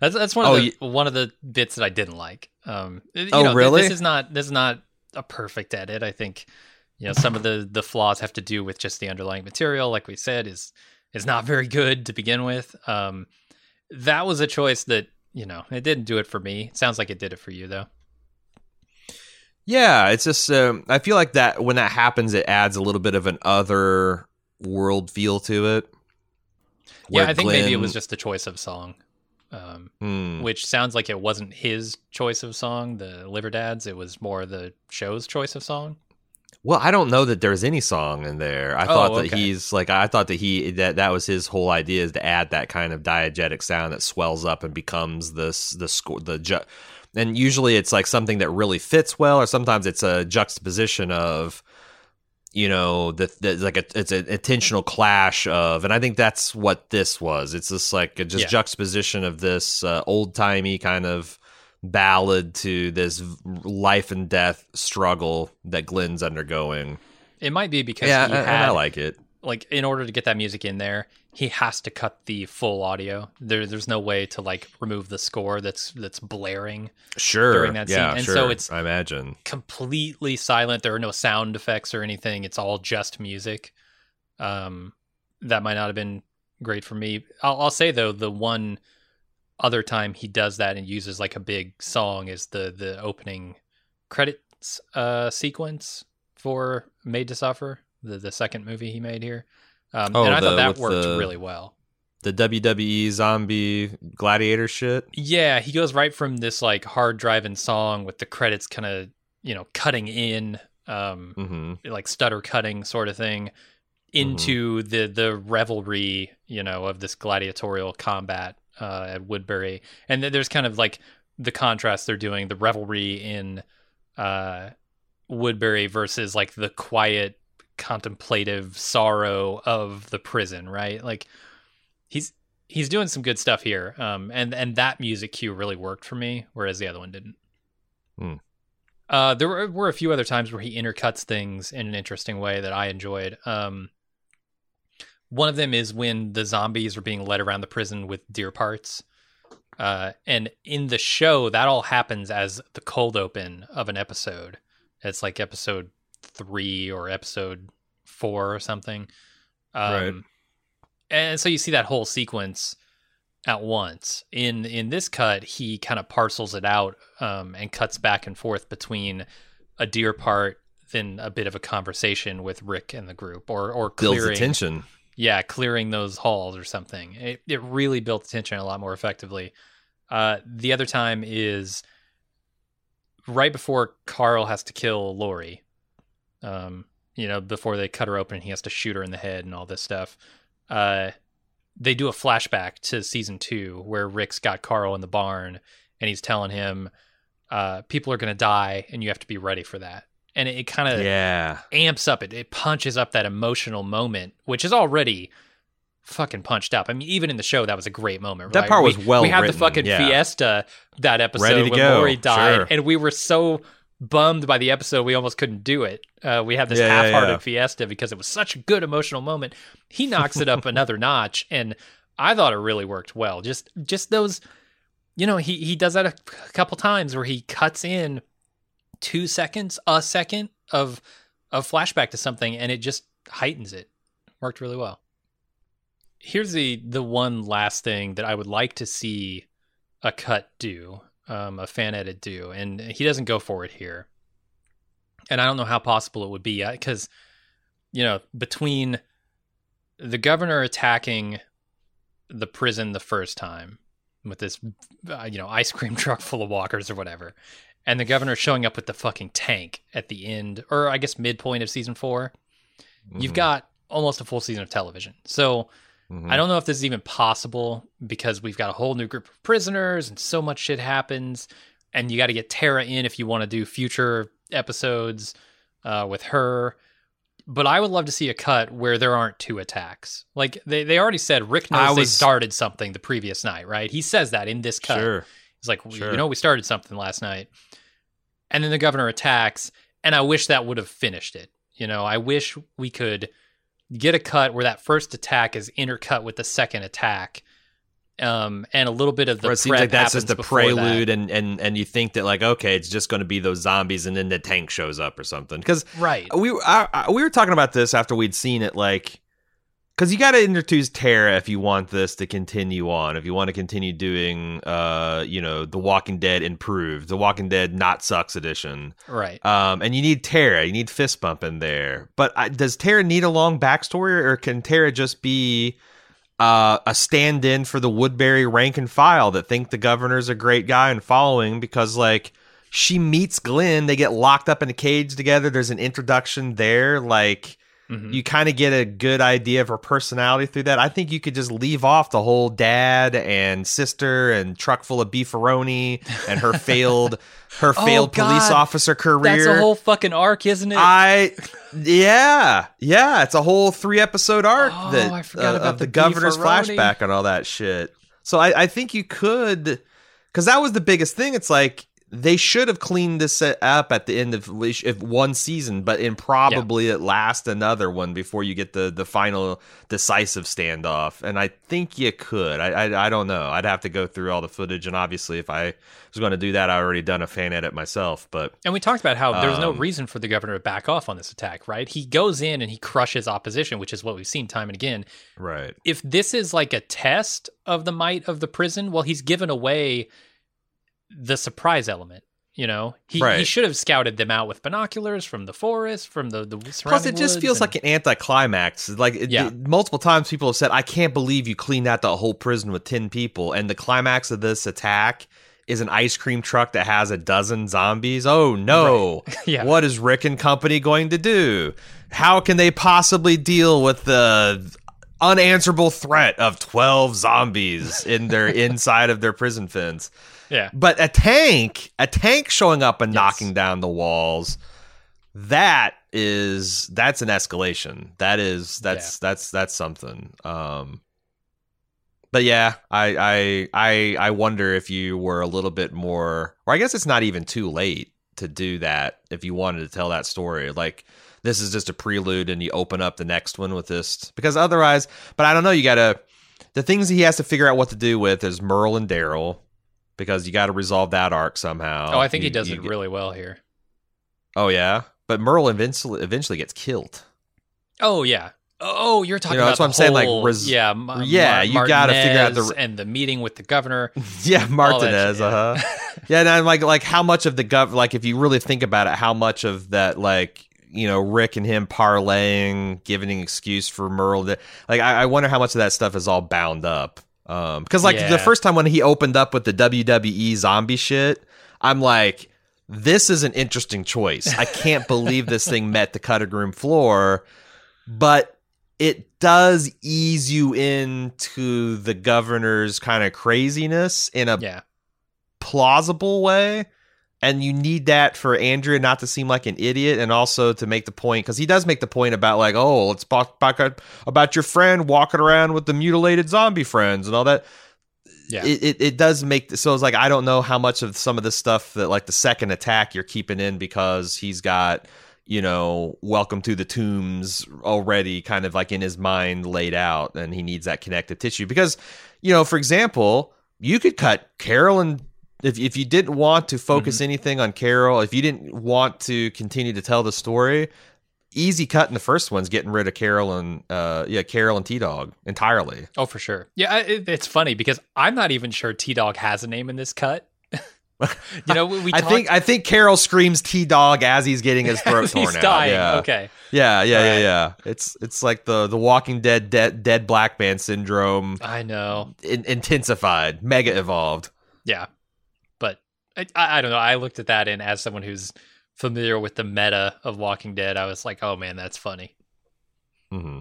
That's that's one of oh, the one of the bits that I didn't like. Um, oh, know, really? This is not this is not a perfect edit. I think you know some of the the flaws have to do with just the underlying material. Like we said, is is not very good to begin with. Um, that was a choice that you know, it didn't do it for me. It sounds like it did it for you though. Yeah, it's just um, I feel like that when that happens, it adds a little bit of an other world feel to it. Yeah, I think Glenn... maybe it was just a choice of song, um, hmm. which sounds like it wasn't his choice of song. The Liver Dads, it was more the show's choice of song. Well, I don't know that there's any song in there. I oh, thought that okay. he's like I thought that he that that was his whole idea is to add that kind of diegetic sound that swells up and becomes this the score the ju- and usually it's like something that really fits well or sometimes it's a juxtaposition of you know the, the like a, it's an intentional clash of and i think that's what this was it's just like a just yeah. juxtaposition of this uh, old-timey kind of ballad to this life and death struggle that Glenn's undergoing. It might be because yeah, he had, I like it. Like in order to get that music in there, he has to cut the full audio. There, there's no way to like remove the score that's that's blaring. Sure. During that yeah, scene, and sure. so it's I imagine completely silent. There are no sound effects or anything. It's all just music. Um, that might not have been great for me. I'll, I'll say though, the one other time he does that and uses like a big song as the the opening credits uh sequence for Made to Suffer, the the second movie he made here. Um, oh, and I the, thought that worked the, really well. The WWE zombie gladiator shit. Yeah, he goes right from this like hard driving song with the credits kind of you know cutting in, um, mm-hmm. like stutter cutting sort of thing, into mm-hmm. the the revelry you know of this gladiatorial combat uh, at Woodbury, and there's kind of like the contrast they're doing the revelry in uh, Woodbury versus like the quiet contemplative sorrow of the prison, right? Like he's he's doing some good stuff here, um, and and that music cue really worked for me, whereas the other one didn't. Hmm. Uh, there were, were a few other times where he intercuts things in an interesting way that I enjoyed. Um, one of them is when the zombies are being led around the prison with deer parts. Uh, and in the show, that all happens as the cold open of an episode. It's like episode three or episode four or something. Um, right. and so you see that whole sequence at once. In in this cut, he kind of parcels it out um, and cuts back and forth between a deer part, then a bit of a conversation with Rick and the group, or or Builds clearing, the tension. Yeah, clearing those halls or something. It it really built tension a lot more effectively. Uh, the other time is right before Carl has to kill Lori. Um, you know, before they cut her open, he has to shoot her in the head and all this stuff. Uh, they do a flashback to season two where Rick's got Carl in the barn and he's telling him, uh, people are going to die and you have to be ready for that. And it, it kind of Yeah. amps up it. It punches up that emotional moment, which is already fucking punched up. I mean, even in the show, that was a great moment. That right? part We- was well We had the fucking yeah. fiesta that episode when go, Lori died, sure. and we were so bummed by the episode we almost couldn't do it. Uh, we had this yeah, half-hearted yeah. fiesta because it was such a good emotional moment. He knocks it up another notch, and I thought it really worked well. Just just those, you know, he he does that a couple times where he cuts in two seconds, a second of of flashback to something, and it just heightens it. Worked really well. Here's the the one last thing that I would like to see a cut do, um, a fan edit do, and he doesn't go for it here. And I don't know how possible it would be because, you know, between the governor attacking the prison the first time with this, uh, you know, ice cream truck full of walkers or whatever, and the governor showing up with the fucking tank at the end, or I guess midpoint of season 4 you've Mhm. got almost a full season of television. So Mhm. I don't know if this is even possible because we've got a whole new group of prisoners and so much shit happens. And you got to get Tara in if you want to do future episodes uh, with her. But I would love to see a cut where there aren't two attacks. Like they, they already said Rick knows I they started something the previous night, right? He says that in this cut. Sure. He's like, Sure. you know, we started something last night. And then the governor attacks, and I wish that would have finished it. You know, I wish we could get a cut where that first attack is intercut with the second attack. Um, and a little bit of the Or it seems like that's just a before that. prelude, and, and and you think that like okay, it's just going to be those zombies, and then the tank shows up or something. Because Right. we I, I- we were talking about this after we'd seen it, like because you got to introduce Tara if you want this to continue on. If you want to continue doing, uh, you know, The Walking Dead improved, The Walking Dead not sucks edition. Right. Um, and you need Tara, you need fist bump in there. But uh, does Tara need a long backstory, or can Tara just be uh, a stand-in for the Woodbury rank and file that think the governor's a great guy and following because like she meets Glenn, they get locked up in a cage together. There's an introduction there, like. Mhm. You kind of get a good idea of her personality through that. I think you could just leave off the whole dad and sister and truck full of beefaroni and her failed her Oh, failed police officer career. That's a whole fucking arc, isn't it? I yeah yeah it's a whole three episode arc Oh, that I forgot uh, about of the, the governor's beefaroni. flashback and all that shit. So I, I think you could because that was the biggest thing. It's like they should have cleaned this up at the end of if one season, but in probably at last another one before you get the the final decisive standoff. And I think you could. I, I I don't know. I'd have to go through all the footage, and obviously, if I was going to do that, I already done a fan edit myself. But And we talked about how there's no Um, reason for the governor to back off on this attack, right? He goes in and he crushes opposition, which is what we've seen time and again. right. If this is like a test of the might of the prison, well, he's given away the surprise element. You know, he, he should have scouted them out with binoculars from the forest, from the the Plus, it just feels and- like an anticlimax. Like, it, Yeah. it- multiple times people have said, "I can't believe you cleaned out the whole prison with ten people," and the climax of this attack is an ice cream truck that has a dozen zombies. Oh no! Yeah. What is Rick and company going to do? How can they possibly deal with the unanswerable threat of twelve zombies in their inside of their prison fence? Yeah, But a tank, a tank showing up and Yes. knocking down the walls, that is that's an escalation. That is that's that's that's something. Um but yeah, I I I I wonder if you were a little bit more or I guess it's not even too late to do that if you wanted to tell that story. Like this is just a prelude and you open up the next one with this because otherwise, but I don't know, you got to the things he has to figure out what to do with is Merle and Daryl because you got to resolve that arc somehow. oh, I think he does it get- really well here. Oh yeah, but Merle eventually eventually gets killed. Oh yeah. Oh, you're talking You know, about that's what I'm saying, like, res- yeah, Ma- Yeah, Ma- you gotta figure out the- Martinez and the meeting with the governor. yeah, Martinez. Uh huh. yeah, and I'm like, like how much of the gov, like if you really think about it, how much of that, like you know, Rick and him parlaying, giving an excuse for Merle. That, like, I, I wonder how much of that stuff is all bound up. Um, because like Yeah. the first time when he opened up with the WWE zombie shit, I'm like, this is an interesting choice. I can't believe this thing met the cutting room floor, but it does ease you into the governor's kind of craziness in a Yeah, plausible way. And you need that for Andrea not to seem like an idiot, and also to make the point because he does make the point about like, oh, let's talk about, about your friend walking around with the mutilated zombie friends and all that. yeah, It, it it does make so it's like I don't know how much of some of the stuff that like the second attack you're keeping in because he's got you know welcome to the tombs already kind of like in his mind laid out and he needs that connective tissue because you know for example you could cut Carol and if if you didn't want to focus anything on Carol if you didn't want to continue to tell the story easy cut in the first one's getting rid of Carol and uh yeah Carol and T Dog entirely oh for sure. Yeah, it, it's funny because I'm not even sure T Dog has a name in this cut. you know, we, we I talked- think I think Carol screams T Dog as he's getting his throat torn he's out. dying. Yeah. Okay, yeah, yeah, yeah, Right. yeah. It's it's like the the Walking Dead dead, dead black man syndrome I know. in, intensified, mega evolved. Yeah, I, I don't know. I looked at that and as someone who's familiar with the meta of Walking Dead, I was like, oh man, that's funny. hmm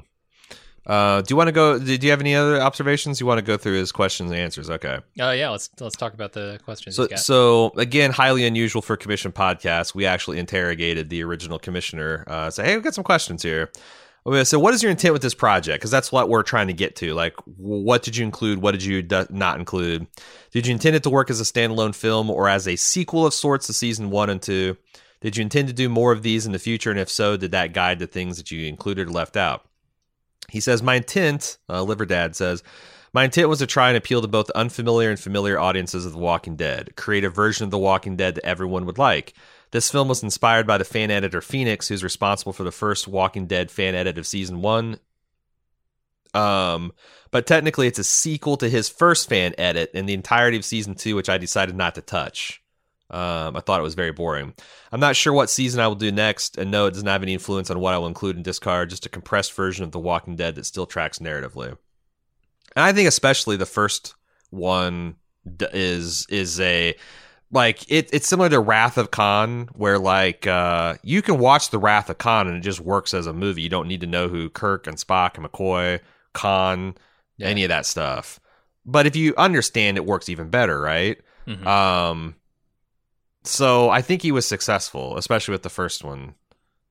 Uh, do you want to go? Do you have any other observations? You want to go through his questions and answers? Okay. Oh yeah, let's let's talk about the questions. So, so again, highly unusual for commission podcast. We actually interrogated the original commissioner. Uh, say, hey, we've got some questions here. Okay, so what is your intent with this project? Because that's what we're trying to get to. Like, what did you include? What did you do- not include? Did you intend it to work as a standalone film or as a sequel of sorts to season one and two? Did you intend to do more of these in the future? And if so, did that guide the things that you included or left out? He says, My intent, uh, Liver Dad says, my intent was to try and appeal to both unfamiliar and familiar audiences of The Walking Dead, create a version of The Walking Dead that everyone would like. This film was inspired by the fan editor Phoenix, who's responsible for the first Walking Dead fan edit of season one. Um, but technically, it's a sequel to his first fan edit in the entirety of season two, which I decided not to touch. Um, I thought it was very boring. I'm not sure what season I will do next, and no, it doesn't have any influence on what I will include and discard. Just a compressed version of The Walking Dead that still tracks narratively. And I think especially the first one is is a like it, it's similar to Wrath of Khan, where like uh, you can watch the Wrath of Khan and it just works as a movie. You don't need to know who Kirk and Spock and McCoy, Khan, Yeah. any of that stuff. But if you understand, it works even better, right? Mhm. Um, so I think he was successful, especially with the first one.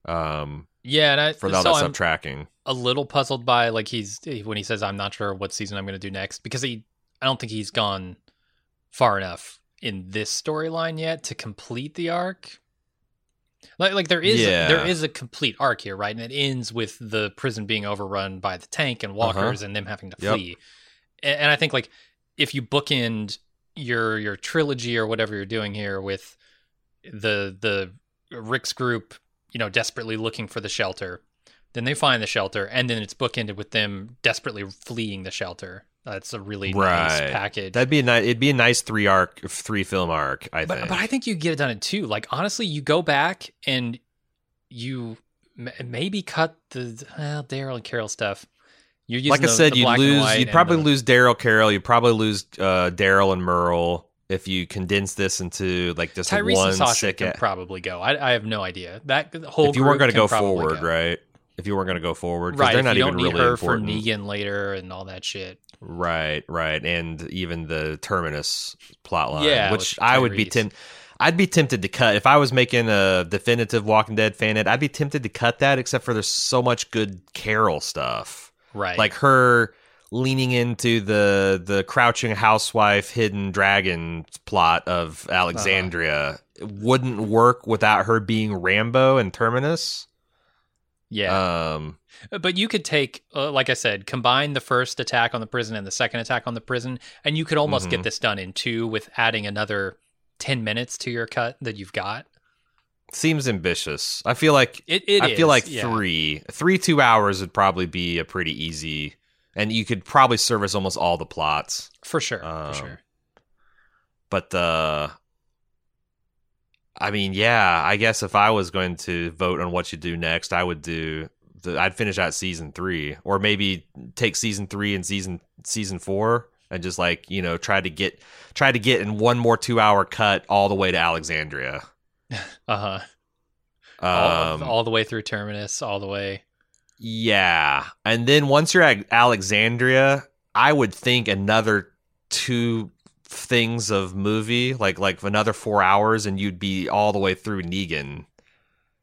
Um, yeah, and I for all so that I'm a little puzzled by like he's when he says I'm not sure what season I'm going to do next because he I don't think he's gone far enough in this storyline yet to complete the arc. Like like there is Yeah. there is a complete arc here, right? And it ends with the prison being overrun by the tank and walkers and them having to Uh-huh. Yep. flee. And, and I think like if you bookend your your trilogy or whatever you're doing here with the the Rick's group, you know, desperately looking for the shelter, then they find the shelter, and then it's bookended with them desperately fleeing the shelter. That's a really nice package. That'd be a nice. It'd be a nice three arc, three film arc. I but think. but I think you get it done in two. Like honestly, you go back and you m- maybe cut the well, Daryl and Carol stuff. You're like I the- said, you'd lose. You'd probably the- lose Daryl Carol. You'd probably lose uh, Daryl and Merle if you condense this into like just Tyrese one and Sasha can a- probably go. I, I have no idea. That whole if you weren't going to go forward, right? If you weren't going to go forward, Right. They're not you even don't need really her important. for Negan later and all that shit. Right, right, and even the terminus plotline, Yeah, which I would be tempted. I'd be tempted to cut if I was making a definitive Walking Dead fan ed. I'd be tempted to cut that, except for there's so much good Carol stuff, Right. like her leaning into the the crouching housewife, hidden dragon plot of Alexandria. It wouldn't work without her being Rambo and Terminus. Yeah. Um, But you could take, uh, like I said, combine the first attack on the prison and the second attack on the prison, and you could almost Mhm. get this done in two with adding another 10 minutes to your cut that you've got. Seems ambitious. I feel like It, it I feel like yeah. three, three two hours would probably be a pretty easy, and you could probably service almost all the plots. for sure, Um, for sure. But uh, I mean, yeah, I guess if I was going to vote on what you do next, I would do. The, I'd finish out season three, or maybe take season three and season season four, and just like you know try to get try to get in one more two hour cut all the way to Alexandria. Uh huh. all, Um, all the way through Terminus, all the way. Yeah. And then once you're at Alexandria, I would think another two things of movie, like like another four hours, and you'd be all the way through Negan,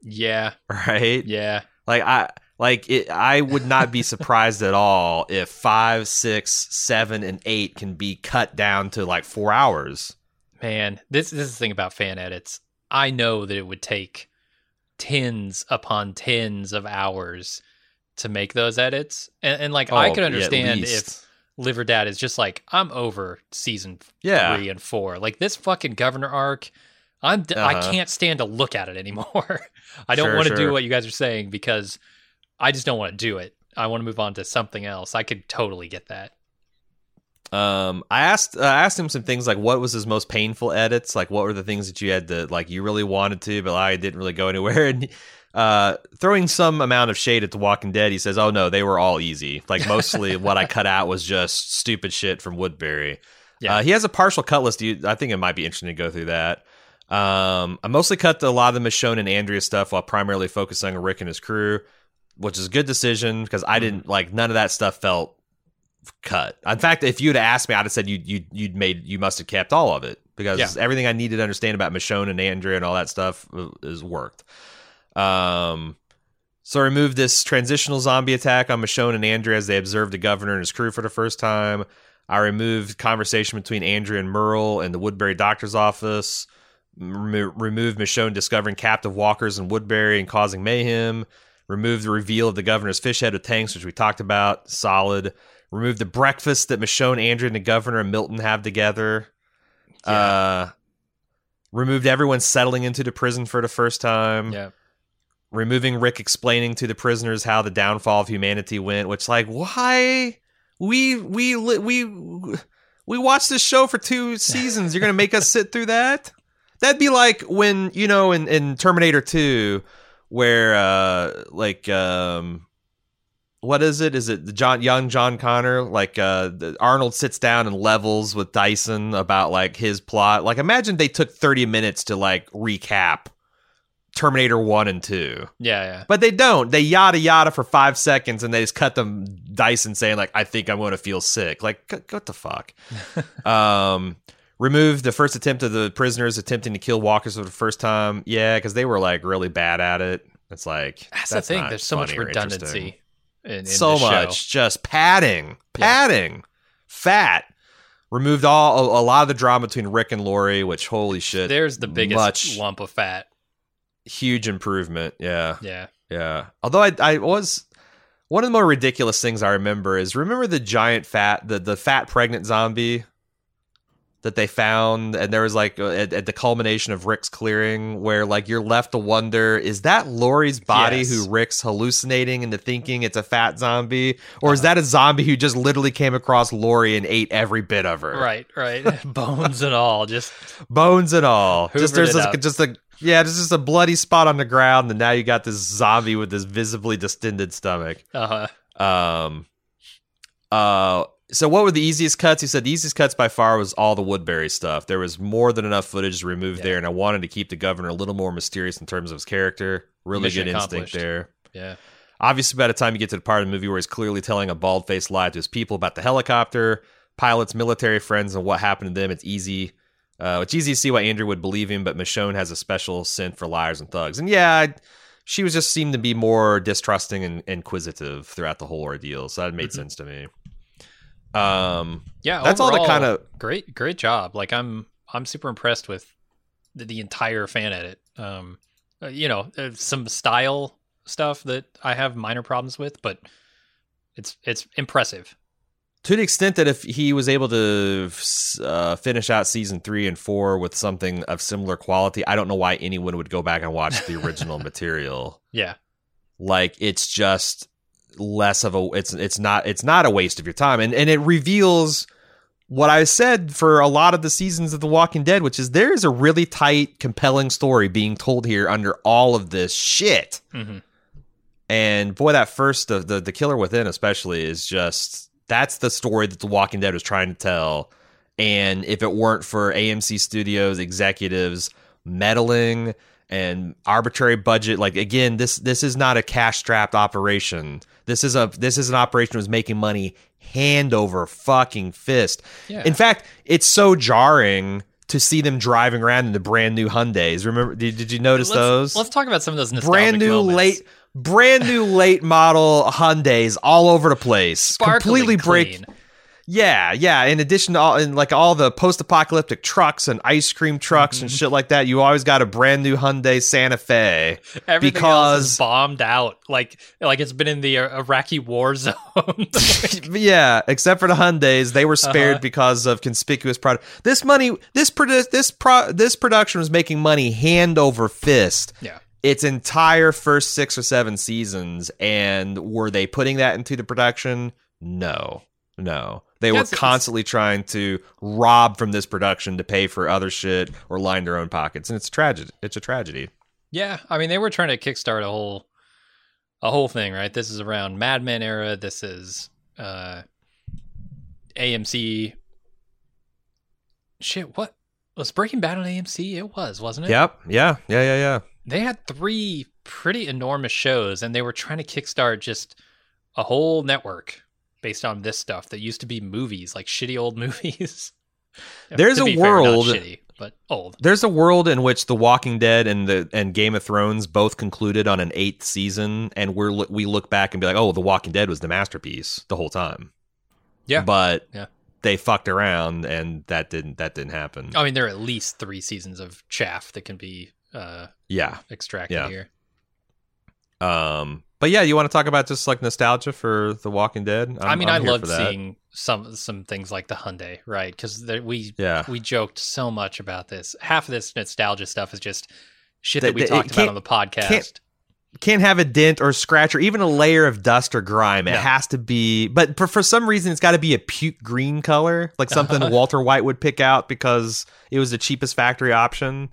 Yeah, right? yeah. Like I like it I would not be surprised at all if five, six, seven, and eight can be cut down to like four hours. Man, this, this is the thing about fan edits. I know that it would take tens upon tens of hours to make those edits, and, and like I Oh, could understand least. if Liver Dad is just like I'm over season Yeah. three and four. Like this fucking governor arc, I'm d- I Uh-huh. can't stand to look at it anymore. I don't Sure, want to do what you guys are saying because I just don't want to do it. I want to move on to something else. I could totally get that. Um, I asked uh, I asked him some things like what was his most painful edits, like what were the things that you had to like you really wanted to, but I didn't really go anywhere. And uh, throwing some amount of shade at The Walking Dead, he says, "Oh no, they were all easy. Like mostly what I cut out was just stupid shit from Woodbury." Yeah. Uh, he has a partial cut list. I think it might be interesting to go through that. Um, I mostly cut a lot of the Michonne and Andrea stuff while primarily focusing on Rick and his crew, which is a good decision because I didn't like none of that stuff felt cut. In fact, if you'd asked me, I'd have said you you you'd made you must have kept all of it because Yeah. everything I needed to understand about Michonne and Andrea and all that stuff uh, is worked. Um, so I removed this transitional zombie attack on Michonne and Andrea as they observed the governor and his crew for the first time. I removed conversation between Andrea and Merle in the Woodbury doctor's office. Remo- removed Michonne discovering captive walkers in Woodbury and causing mayhem. Removed the reveal of the governor's fish head with tanks, which we talked about. Solid. Removed the breakfast that Michonne, Andrea, and the governor and Milton have together. Uh, removed everyone settling into the prison for the first time Yeah. Removing Rick explaining to the prisoners how the downfall of humanity went, which like why we we we we watched this show for two seasons. You're gonna make us sit through that? That'd be like when you know in in Terminator Two, where uh like um. What is it? Is it the John young John Connor? Like uh Arnold sits down and levels with Dyson about like his plot. Like imagine they took 30 minutes to like recap Terminator 1 and 2. Yeah, yeah. But they don't. They yada yada for five seconds and they just cut them dice and saying, like, I think I'm going to feel sick. Like, what the fuck? um, remove the first attempt of the prisoners attempting to kill walkers for the first time. Yeah, because they were like really bad at it. It's like, That's, that's the thing. There's so much funny or interesting. redundancy. In, in so much just padding, Yeah. padding, fat. Removed all a, a lot of the drama between Rick and Lori, which holy shit, There's the biggest much lump of fat. Huge improvement. Yeah. Yeah. Yeah. Although I I was one of the more ridiculous things I remember is remember the giant fat the the fat pregnant zombie that they found and there was like uh, at, at the culmination of Rick's clearing where like you're left to wonder is that Lori's body Yes. who Rick's hallucinating into thinking it's a fat zombie or is that a zombie who just literally came across Lori and ate every bit of her Right, right. Bones and all. Just bones and all. Just there's up. just a yeah, there's just a bloody spot on the ground, and now you got this zombie with this visibly distended stomach. uh Um, uh, so what were the easiest cuts? He said the easiest cuts by far was all the Woodbury stuff. There was more than enough footage to remove Yeah. there, and I wanted to keep the governor a little more mysterious in terms of his character. Really Mission good instinct there. yeah. Obviously, by the time you get to the part of the movie where he's clearly telling a bald faced lie to his people about the helicopter, pilots, military friends, and what happened to them, it's easy. Uh, it's easy to see why Andrea would believe him, but Michonne has a special scent for liars and thugs. And yeah, I- she was just seemed to be more distrusting and inquisitive throughout the whole ordeal, so that made Mhm. sense to me. Um, Yeah, That's all the kinda- great, great job. Like I'm, I'm super impressed with the, the entire fan edit. Um, uh, you know, uh, some style stuff that I have minor problems with, but it's it's impressive. To the extent that if he was able to uh, finish out season three and four with something of similar quality, I don't know why anyone would go back and watch the original material. Yeah. Like it's just less of a it's it's not it's not a waste of your time, and and it reveals what I said for a lot of the seasons of The Walking Dead, which is there is a really tight, compelling story being told here under all of this shit. hmm And boy, that first the, the the killer within especially is just that's the story that The Walking Dead was trying to tell. And if it weren't for AMC Studios executives meddling and arbitrary budget, like again, this this is not a cash strapped operation. This is a this is an operation that was making money hand over fucking fist. Yeah. In fact, it's so jarring to see them driving around in the brand new Hyundai's. Remember? Did, did you notice let's, those? Let's talk about some of those nostalgic brand new moments. late brand new late model Hyundai's all over the place. Sparkling completely break clean. Yeah, yeah. In addition to all in like all the post apocalyptic trucks and ice cream trucks Mm-hmm. and shit like that, you always got a brand new Hyundai Santa Fe. Everything else is because- bombed out, like like it's been in the uh, Iraqi war zone. yeah, except for the Hyundai's, they were spared Uh-huh. because of conspicuous product. This money, this produ- this pro- this production was making money hand over fist. yeah, its entire first six or seven seasons. And were they putting that into the production? No, no. They were Yes, it's- constantly trying to rob from this production to pay for other shit or line their own pockets, and it's a tragedy. It's a tragedy. yeah. I mean, they were trying to kickstart a whole a whole thing, right? This is around Mad Men era. This is uh AMC. Shit, what was Breaking Bad on AMC? It was, wasn't it? Yep. Yeah. Yeah. Yeah. Yeah. They had three pretty enormous shows and they were trying to kickstart just a whole network based on this stuff that used to be movies like shitty old movies There's a be fair, world- shitty, but old There's a world in which The Walking Dead and the and Game of Thrones both concluded on an eighth season, and we're we look back and be like, oh, The Walking Dead was the masterpiece the whole time. Yeah. but Yeah. they fucked around, and that didn't that didn't happen. i mean there are at least three seasons of chaff that can be uh Yeah. extracted Yeah. here Um. But yeah, you want to talk about just like nostalgia for The Walking Dead? I'm, i mean I'm i loved seeing some some things like the hyundai right because we Yeah. we joked so much about this half of this nostalgia stuff is just shit That- that we that talked about on the podcast can't- Can't have a dent or scratch or even a layer of dust or grime. It No. has to be, but for, for some reason, it's got to be a puke green color, like something. Walter White would pick out because it was the cheapest factory option.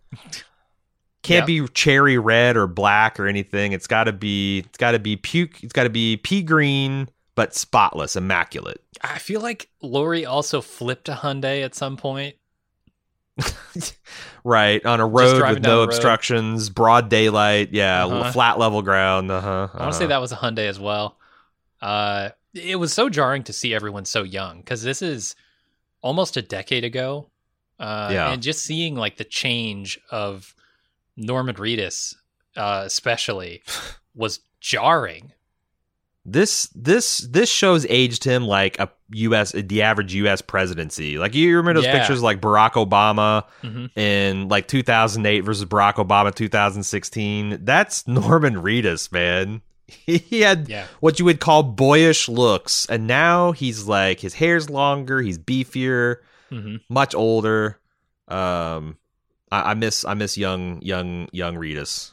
Can't be cherry red or black or anything. It's got to be. It's got to be puke. It's got to be pea green, but spotless, immaculate. I feel like Lori also flipped a Hyundai at some point. Right on a road with no the road. obstructions, broad daylight. Yeah, Uh-huh. flat level ground. Uh huh. I want to say that was a Hyundai as well. Uh, it was so jarring to see everyone so young because this is almost a decade ago. Uh, Yeah. and just seeing like the change of Norman Reedus, uh, especially, was jarring. This this this show's aged him like a U.S. the average U.S. presidency. Like you remember those Yeah. pictures like Barack Obama Mhm. in like 2008 versus Barack Obama 2016. That's Norman Reedus, man. He had Yeah, what you would call boyish looks, and now he's like his hair's longer, he's beefier, hmm much older. Um, I, I miss I miss young young young Reedus.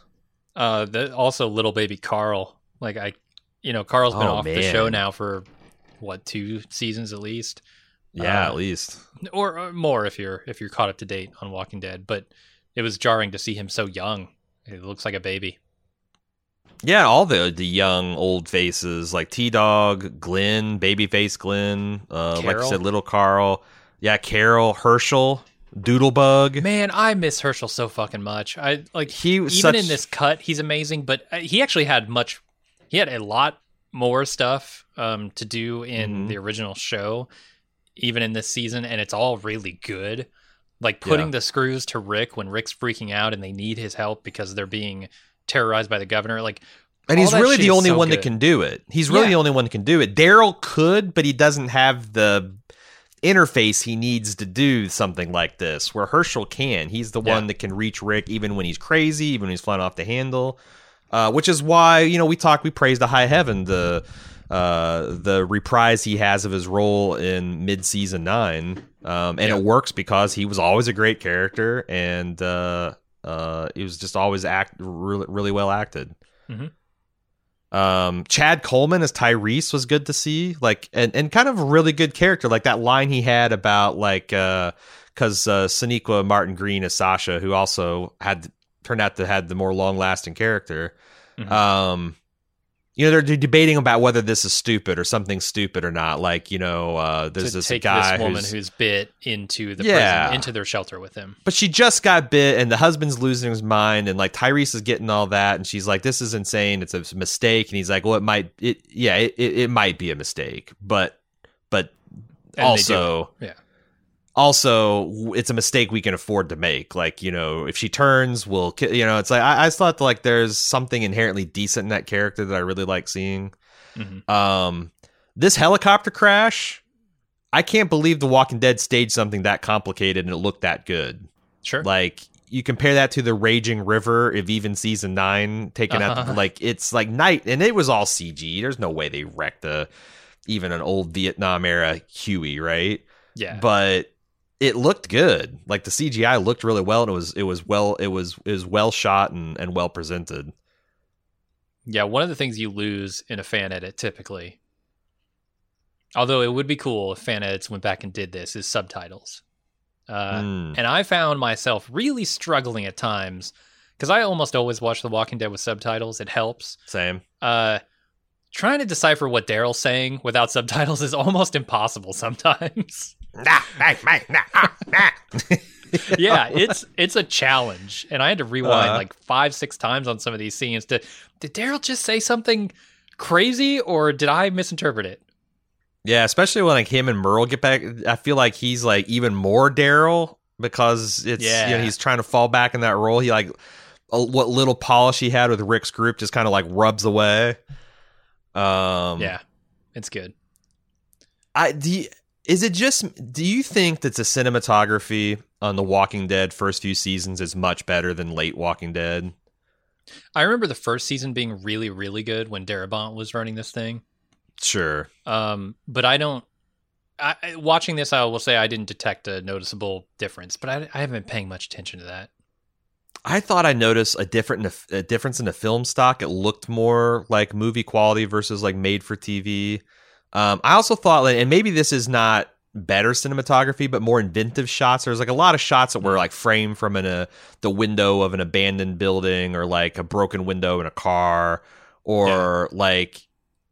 uh, the, also little baby Carl. Like I, you know, Carl's been Oh, off the show now for what two seasons at least. Yeah, Uh, at least. or, or more if you're if you're caught up to date on Walking Dead. But it was jarring to see him so young. He looks like a baby. Yeah, all the the young old faces like T Dog, Glenn, Babyface Glenn, uh, like I said, Little Carl. Yeah, Carol, Hershel, Doodlebug. Man, I miss Hershel so fucking much. I like He even such in this cut, he's amazing. But uh, he actually had much. He had a lot more stuff um, to do in Mhm. the original show, even in this season, and it's all really good. Like putting Yeah. the screws to Rick when Rick's freaking out and they need his help because they're being terrorized by the governor. Like and all he's really the only so one that can do it. He's really Yeah. the only one that can do it. Daryl could, but he doesn't have the interface he needs to do something like this. Where Hershel can, he's the Yeah. one that can reach Rick even when he's crazy, even when he's flying off the handle. Uh, which is why you know we talk, we praise the high heaven, the uh, the reprise he has of his role in mid season nine, um, and Yeah. it works because he was always a great character, and uh, uh, he was just always act really, really well acted. Mhm. Um, Chad Coleman as Tyrese was good to see, like, and, and kind of a really good character, like that line he had about like, uh, because uh, Sonequa Martin Green as Sasha, who also had turned out to had the more long lasting character. Mhm. Um, you know, they're debating about whether this is stupid or something stupid or not. Like, you know, uh, there's this guy this woman who's, who's bit into the Yeah. prison, into their shelter with him. but she just got bit, and the husband's losing his mind, and like Tyrese is getting all that, and she's like, "This is insane. It's a mistake," and he's like, "Well, it might, it, yeah, it, it, it might be a mistake, but, but And also, they do it. yeah, also it's a mistake we can afford to make like you know if she turns we'll you know it's like i, I just thought like there's something inherently decent in that character that i really like seeing Mhm. um this helicopter crash i can't believe the walking dead staged something that complicated and it looked that good sure. like you compare that to the raging river of even season nine taking out Uh-huh. like it's like night and it was all cg there's no way they wrecked a even an old vietnam era huey right yeah, but it looked good. Like the CGI looked really well, and it was it was well it was it was well shot and, and well presented. yeah. One of the things you lose in a fan edit typically, although it would be cool if fan edits went back and did this, is subtitles. Uh, Mm. And I found myself really struggling at times because I almost always watch The Walking Dead with subtitles. It helps. Same. Uh, trying to decipher what Daryl's saying without subtitles is almost impossible sometimes. Ah, yeah, it's it's a challenge, and I had to rewind Uh. like five, six times on some of these scenes. To did Daryl just say something crazy, or did I misinterpret it? yeah, especially when like him and Merle get back. I feel like he's like even more Daryl because it's you know Yeah. he's trying to fall back in that role. He like what little polish he had with Rick's group just kind of like rubs away. Um, yeah, it's good. I do. You, is it just? Do you think that the cinematography on The Walking Dead first few seasons is much better than late Walking Dead? I remember the first season being really, really good when Darabont was running this thing. Sure. Um, but I don't. I, watching this, I will say I didn't detect a noticeable difference, but I, I haven't been paying much attention to that. I thought I noticed a different a difference in the film stock. It looked more like movie quality versus like made for TV. Um, I also thought, and maybe this is not better cinematography, but more inventive shots. There's like a lot of shots that were like framed from in a the window of an abandoned building, or like a broken window in a car, or like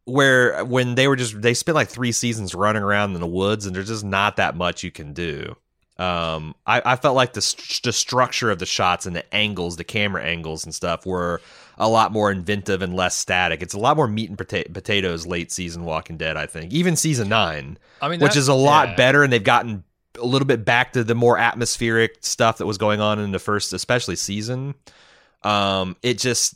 where when they were just they spent like three seasons running around in the woods, and there's just not that much you can do. Um, I, I felt like the st- the structure of the shots and the angles, the camera angles and stuff were a lot more inventive and less static. It's a lot more meat and pota- potatoes late season Walking Dead, I think. Even season nine, I mean, which is a lot yeah. better, and they've gotten a little bit back to the more atmospheric stuff that was going on in the first, especially season. Um, it just,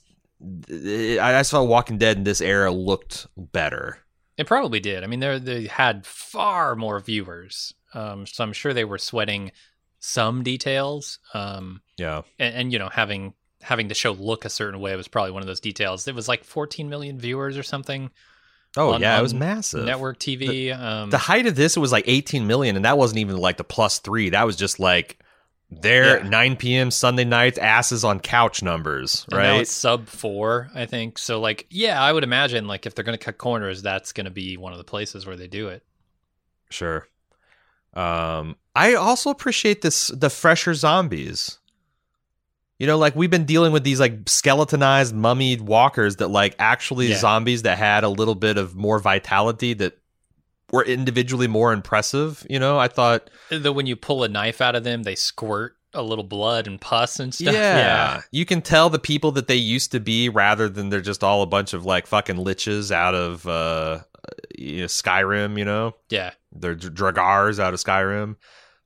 it, I just Walking Dead in this era looked better. It probably did. I mean, they they had far more viewers, um, so I'm sure they were sweating some details. Um, Yeah. and, and you know, having having the show look a certain way was probably one of those details. It was like 14 million viewers or something. Oh On- yeah, it was massive. Network TV. um, the height of this it was like 18 million and that wasn't even like the plus three that was just like their Yeah. 9 p.m sunday nights asses on couch numbers right sub four, I think. So, like, yeah, I would imagine like if they're going to cut corners, that's going to be one of the places where they do it. sure um i also appreciate this the fresher zombies you know like we've been dealing with these like skeletonized mummied walkers that like actually Yeah. zombies that had a little bit of more vitality that were individually more impressive you know i thought that when you pull a knife out of them, they squirt a little blood and pus and stuff. Yeah. You can tell the people that they used to be rather than they're just all a bunch of like fucking liches out of uh you know, Skyrim, you know? yeah. They're dr- draugrs out of Skyrim.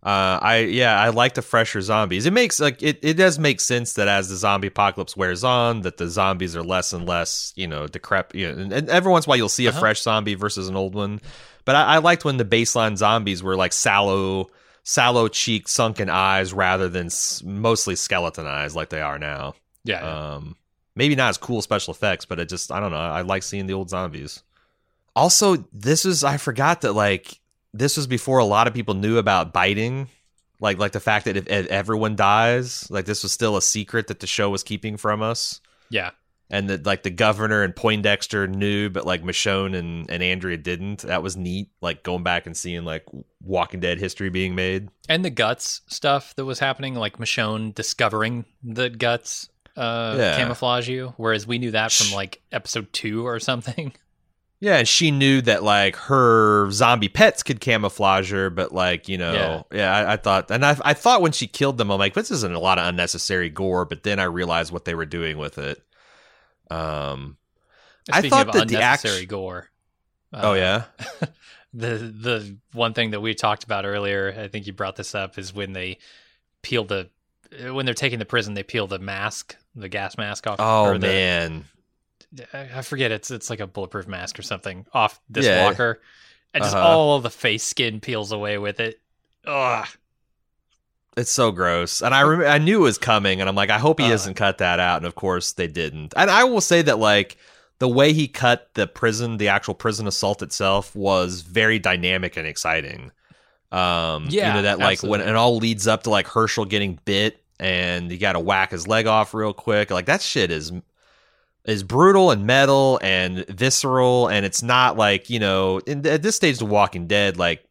Uh I yeah, I like the fresher zombies. It makes like it, it does make sense that as the zombie apocalypse wears on, that the zombies are less and less, you know, decrep you know, and, and every once in a while you'll see a Uh-huh. fresh zombie versus an old one. But I, I liked when the baseline zombies were like sallow sallow cheeked sunken eyes rather than s- mostly skeleton eyes like they are now Yeah. um maybe not as cool special effects but it just i don't know i like seeing the old zombies Also, this was I forgot that like this was before a lot of people knew about biting. Like like the fact that if, if everyone dies, like this was still a secret that the show was keeping from us. Yeah. And that like the governor and Poindexter knew, but like Michonne and, and Andrea didn't. That was neat. Like going back and seeing like Walking Dead history being made. And the guts stuff that was happening, like Michonne discovering the guts uh Yeah. camouflage you, whereas we knew that from like episode two or something. Yeah, and she knew that like her zombie pets could camouflage her, but like you know, yeah, I, I thought, and I, I thought when she killed them, I'm like, this isn't a lot of unnecessary gore. But then I realized what they were doing with it. Um, I Speaking thought of that the act- unnecessary gore. oh uh, yeah, the the one thing that we talked about earlier, I think you brought this up, is when they peel the when they're taking the prison, they peel the mask, the gas mask off. oh the- man, I I forget it's it's like a bulletproof mask or something off this Yeah. walker, and just Uh-huh. all of the face skin peels away with it. Ugh. it's so gross. And I rem- I knew it was coming, and I'm like, I hope he Uh. doesn't cut that out. And of course they didn't. And I will say that like. The way he cut the prison, the actual prison assault itself, was very dynamic and exciting. Um, Yeah, you know that like when it all leads up to like Hershel getting bit, and you got to whack his leg off real quick. Like that shit is is brutal and metal and visceral, and it's not like you know in, at this stage, The Walking Dead, like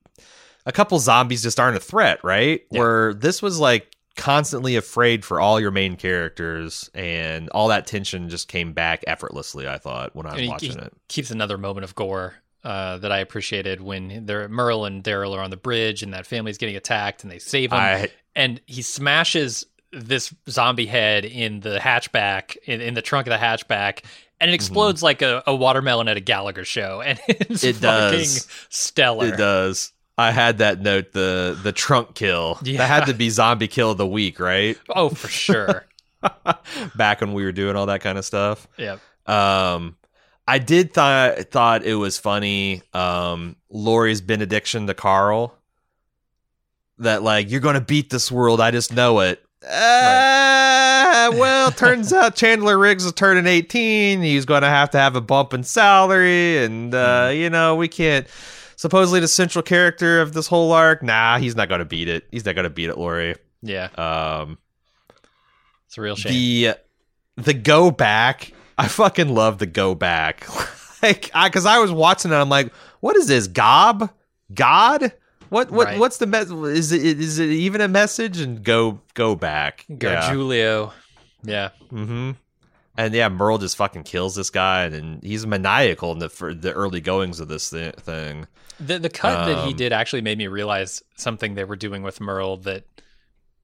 a couple zombies just aren't a threat, right? Yeah. Where this was like constantly afraid for all your main characters, and all that tension just came back effortlessly. I thought when I was he- watching he it. keeps another moment of gore uh, that I appreciated when they're Merle and Daryl are on the bridge and that family's getting attacked and they save him I and he smashes this zombie head in the hatchback in, in the trunk of the hatchback and it explodes like a, a watermelon at a Gallagher show and it's Mm-hmm. It fucking does. stellar. It does. I had that note the the trunk kill. Yeah. That had to be zombie kill of the week, right? Oh, for sure. Back when we were doing all that kind of stuff. yeah. Um I did th- thought it was funny um Lori's benediction to Carl that like you're going to beat this world, I just know it. Uh, well, turns out Chandler Riggs is turning 18. He's going to have to have a bump in salary. And, uh, you know, we can't. Supposedly, the central character of this whole arc, nah, he's not going to beat it. He's not going to beat it, Lori. Yeah. Um, It's a real shame. the the go back, I fucking love the go back. like, I because I was watching it, I'm like, what is this? Gob? God? What what Right. what's the mess? Is it is it even a message? And go go back. Yeah. Gargiulio. Yeah. Mm-hmm. And yeah, Merle just fucking kills this guy, and he's maniacal in the the early goings of this thi- thing. The the cut that he Um, did actually made me realize something they were doing with Merle that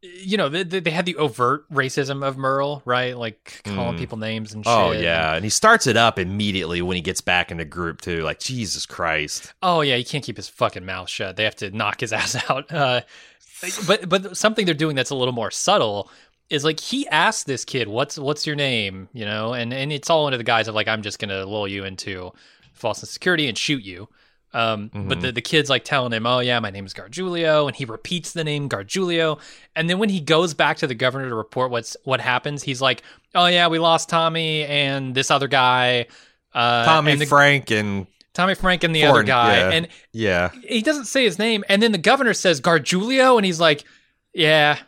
you know, they, they had the overt racism of Merle, right? Like calling Mm. people names and shit. Oh yeah, and he starts it up immediately when he gets back in the group too. Like Jesus Christ. Oh yeah, he can't keep his fucking mouth shut. They have to knock his ass out. Uh, but but something they're doing that's a little more subtle is like he asked this kid, "What's what's your name?" You know, and and it's all under the guise of like I'm just gonna lull you into false security and shoot you. Um, But Mhm. the, the kid's like telling him, "Oh yeah, my name is Gargiulio," and he repeats the name Gargiulio. And then when he goes back to the governor to report what's what happens, he's like, "Oh yeah, we lost Tommy and this other guy." Uh, Tommy and the, Frank and Tommy Frank and the other guy, yeah. and yeah. he doesn't say his name, and then the governor says Gargiulio, and he's like, "Yeah."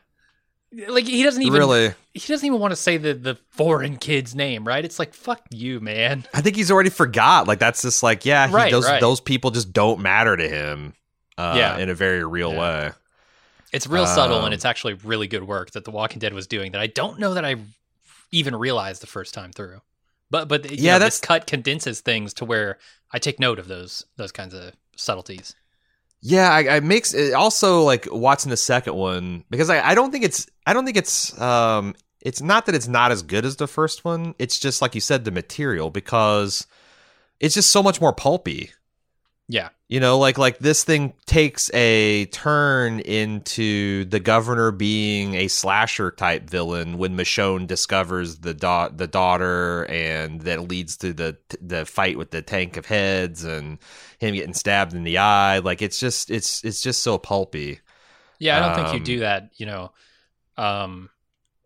Like he doesn't even really, he doesn't even want to say the the foreign kid's name, right? It's like fuck you, man. I think he's already forgot. Like that's just like yeah, he, Right, those right. those people just don't matter to him. Uh, Yeah. in a very real Yeah. way. It's real subtle, Um, and it's actually really good work that The Walking Dead was doing that I don't know that I even realized the first time through. But but Yeah, know, that's- this cut condenses things to where I take note of those those kinds of subtleties. Yeah, I, I makes it also like watching the second one because I, I don't think it's I don't think it's um it's not that it's not as good as the first one. It's just like you said the material because it's just so much more pulpy. Yeah, You know, like like this thing takes a turn into the governor being a slasher type villain when Michonne discovers the da- the daughter, and that leads to the the fight with the tank of heads and him getting stabbed in the eye. Like it's just it's it's just so pulpy. yeah. I don't think you Um, do that. You know, um,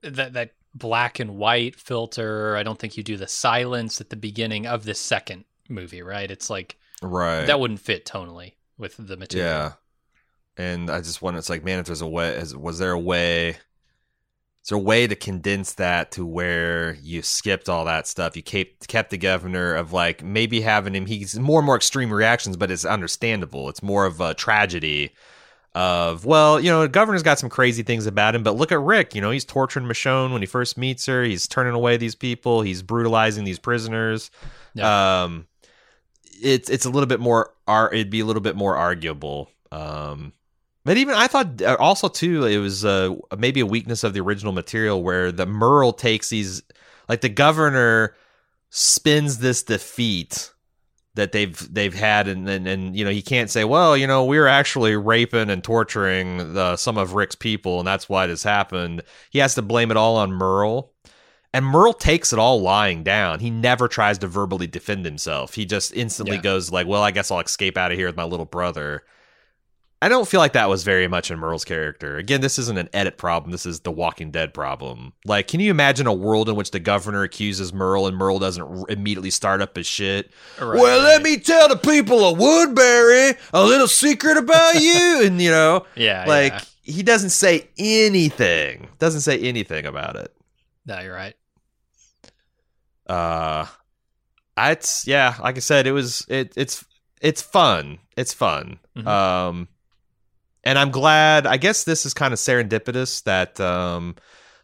that that black and white filter. I don't think you do the silence at the beginning of this second movie. Right? It's like right. That wouldn't fit tonally with the material. Yeah. And I just wonder, it's like, man, if there's a way, is, was there a way, is there a way to condense that to where you skipped all that stuff? You kept, kept the governor of like maybe having him, he's more and more extreme reactions, but it's understandable. It's more of a tragedy of, well, you know, the governor's got some crazy things about him, but look at Rick, you know, he's torturing Michonne when he first meets her. He's turning away these people. He's brutalizing these prisoners. Yeah. Um, it's, it's a little bit more, it'd be a little bit more arguable. Um, but even I thought uh, also too it was uh, maybe a weakness of the original material where the Merle takes these like the governor spins this defeat that they've they've had and, and and you know he can't say well you know we were actually raping and torturing the, some of Rick's people and that's why this happened he has to blame it all on Merle and Merle takes it all lying down he never tries to verbally defend himself he just instantly Yeah. goes like well I guess I'll escape out of here with my little brother I don't feel like that was very much in Merle's character. Again, this isn't an edit problem. This is the Walking Dead problem. Like, can you imagine a world in which the governor accuses Merle and Merle doesn't r- immediately start up his shit? Right, well, let me tell the people of Woodbury a little secret about you. and, you know, Yeah. like, yeah. he doesn't say anything. Doesn't say anything about it. No, you're right. Uh, it's, yeah, like I said, it was, it, it's, it's fun. It's fun. Mhm. Um, and I'm glad. I guess this is kind of serendipitous that um,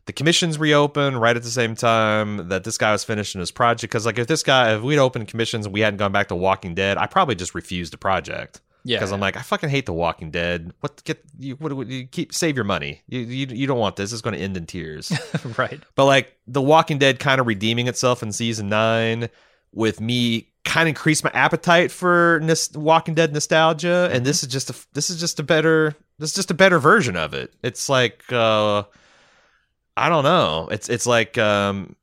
the commissions reopened right at the same time that this guy was finishing his project. Because like if this guy, if we'd opened commissions and we hadn't gone back to Walking Dead, I probably just refused the project Yeah. because I'm like, I fucking hate the Walking Dead. What get you? What, what you keep save your money? You you, you don't want this. It's going to end in tears. right. But like The Walking Dead kind of redeeming itself in season nine with me kind of increased my appetite for nos- Walking Dead nostalgia, and this is just a this is just a better this is just a better version of it. It's like uh I don't know. It's it's like um.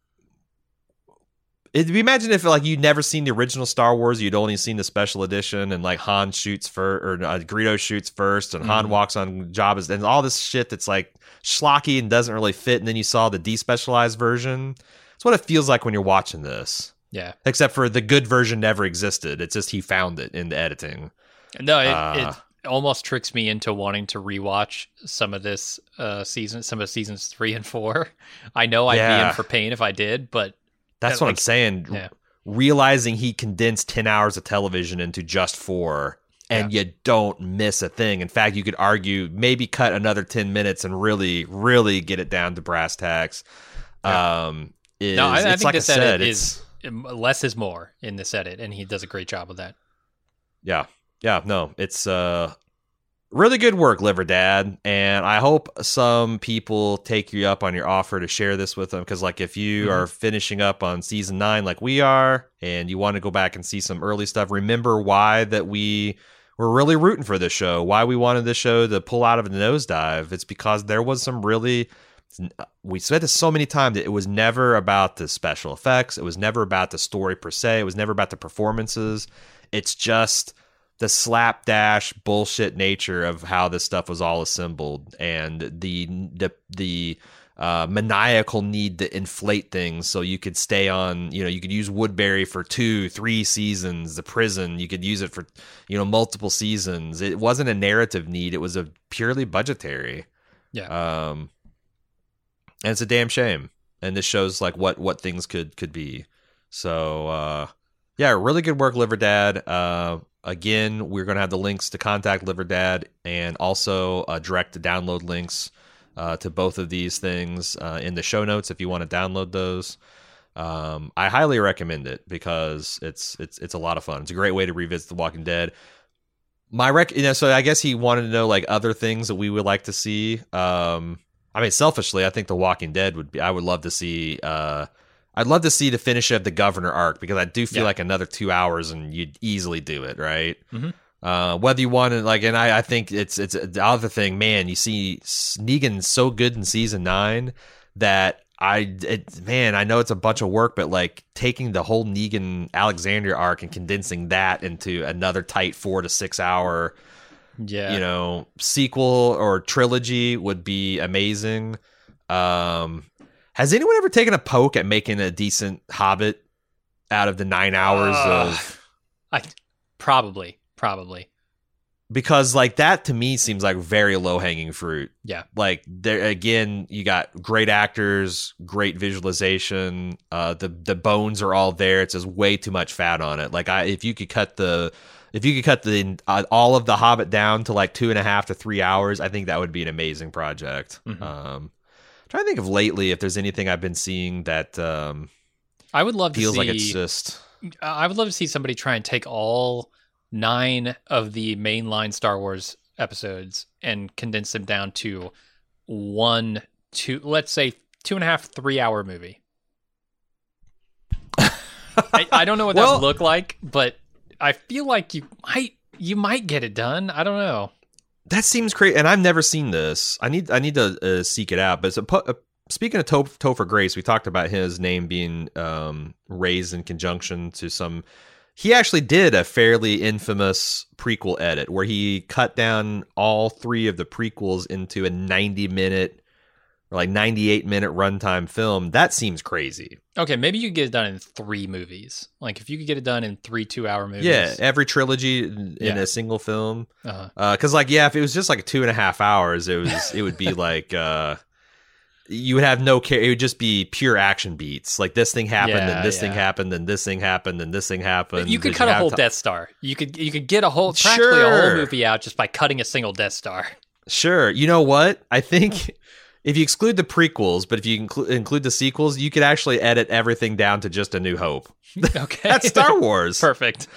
It, imagine if like you'd never seen the original Star Wars, you'd only seen the special edition, and like Han shoots first, or uh, Greedo shoots first, and Han Mhm. walks on Jabba's, and all this shit that's like schlocky and doesn't really fit. And then you saw the despecialized version. It's what it feels like when you're watching this. Yeah. Except for the good version never existed. It's just he found it in the editing. No, it, Uh, it almost tricks me into wanting to rewatch some of this uh, season, some of seasons three and four. I know I'd be in for pain if I did, but That's Yeah, what I'm saying. yeah. Realizing he condensed 10 hours of television into just four, and you don't miss a thing. In fact, you could argue maybe cut another 10 minutes and really, really get it down to brass tacks. Um, is, no, I, I it's think like this I said, edit is less is more in this edit, and he does a great job of that. Yeah. Yeah, no. It's uh really good work, Liver Dad, and I hope some people take you up on your offer to share this with them cuz like if you Mhm. are finishing up on season 9 like we are and you want to go back and see some early stuff, remember why that we were really rooting for this show, why we wanted this show to pull out of the nosedive. It's because there was some really we said this so many times that it was never about the special effects, it was never about the story per se, it was never about the performances. It's just the slapdash bullshit nature of how this stuff was all assembled and the the the uh, maniacal need to inflate things so you could stay on you know you could use woodbury for two three seasons the prison you could use it for you know multiple seasons. It wasn't a narrative need it was a purely budgetary. Yeah. um and it's a damn shame. And this shows like what what things could could be. So uh yeah really good work liver dad uh again we're gonna have the links to contact liver dad and also uh, direct to download links uh, to both of these things uh, in the show notes if you want to download those um, I highly recommend it because it's it's it's a lot of fun. It's a great way to revisit The Walking Dead. My rec, you know, so I guess he wanted to know like other things that we would like to see. Um, I mean, selfishly, I think The Walking Dead would be. I would love to see. Uh, I'd love to see the finish of the Governor arc because I do feel Yeah. like another two hours and you'd easily do it, right? Mhm. Uh, whether you want to like, and I, I think it's it's the other thing, man. You see Negan's so good in season nine that I, it, man, I know it's a bunch of work, but like taking the whole Negan Alexandria arc and condensing that into another tight four to six hour, Yeah. you know, sequel or trilogy would be amazing. Um, has anyone ever taken a poke at making a decent Hobbit out of the nine hours Uh, of? I Probably, probably. because like that to me seems like very low hanging fruit. Yeah. Like there again, you got great actors, great visualization. Uh, the the bones are all there. It's just way too much fat on it. Like I, if you could cut the, if you could cut the uh, all of the Hobbit down to like two and a half to three hours, I think that would be an amazing project. Mhm. Um, trying to think of lately if there's anything I've been seeing that um, I would love to feels see. like it's just I would love to see somebody try and take all nine of the mainline Star Wars episodes and condense them down to one, two, let's say two and a half, three hour movie. I, I don't know what that Well- would look like, but I feel like you might you might get it done. I don't know. That seems crazy, and I've never seen this. I need I need to uh, seek it out. But uh, speaking of Toph- Topher Grace, we talked about his name being um, raised in conjunction to some. He actually did a fairly infamous prequel edit where he cut down all three of the prequels into a ninety minute or like ninety eight minute runtime film. That seems crazy. Okay, maybe you could get it done in three movies. Like if you could get it done in three two hour movies. Yeah, every trilogy in, Yeah. a single film. Uh-huh. because like yeah if it was just like two and a half hours it was it would be like uh you would have no care it would just be pure action beats like this thing happened Yeah, and this thing happened and this thing happened and this thing happened you could cut a whole Death Star. You could you could get a whole practically a whole movie out just by cutting a single Death Star. sure you know what i think if you exclude the prequels but if you inclu- include the sequels you could actually edit everything down to just a new hope. Okay, that's star wars. Perfect.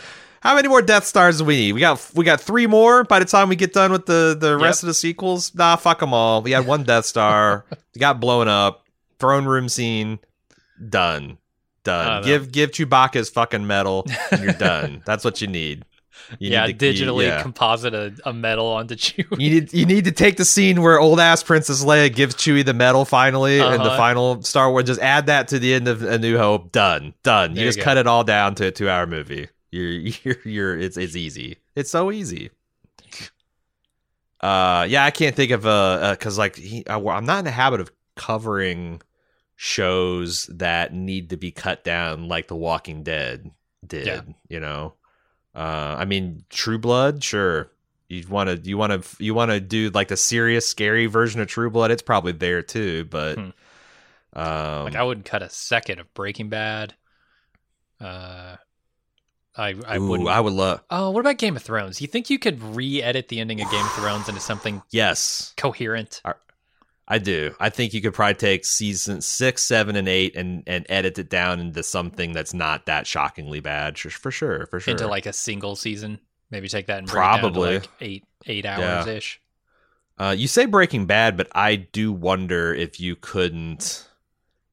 how many more death stars do we need? We got we got three more by the time we get done with the the rest of the sequels? Nah fuck them all. We had one death star. Got blown up. Throne room scene. Done. Done. Don't know. give give chewbacca his fucking medal and you're done. That's what you need you yeah, to- you- digitally yeah. composite a, a medal onto Chewie. you need you need to take the scene where old ass Princess Leia gives Chewie the medal finally, and the Uh-huh. final Star Wars. Just add that to the end of A New Hope. Done, done. There you you just cut it all down to a two hour movie. You're you're you're. It's it's easy. It's so easy. Uh, yeah, I can't think of a because like he, I, I'm not in the habit of covering shows that need to be cut down like The Walking Dead did. Yeah. You know, uh, I mean, True Blood, sure. You want to you want to you want to do like the serious, scary version of True Blood? It's probably there too, but Hmm. um, like I wouldn't cut a second of Breaking Bad. Uh, I I wouldn't. I would love. oh, what about Game of Thrones? You think you could re-edit the ending of Game of Thrones into something Yes, coherent? I do. I think you could probably take season six, seven, and eight, and and edit it down into something that's not that shockingly bad. For, for sure, for sure. into like a single season. Maybe take that and Probably. it down to like eight eight hours ish. Uh, you say Breaking Bad, but I do wonder if you couldn't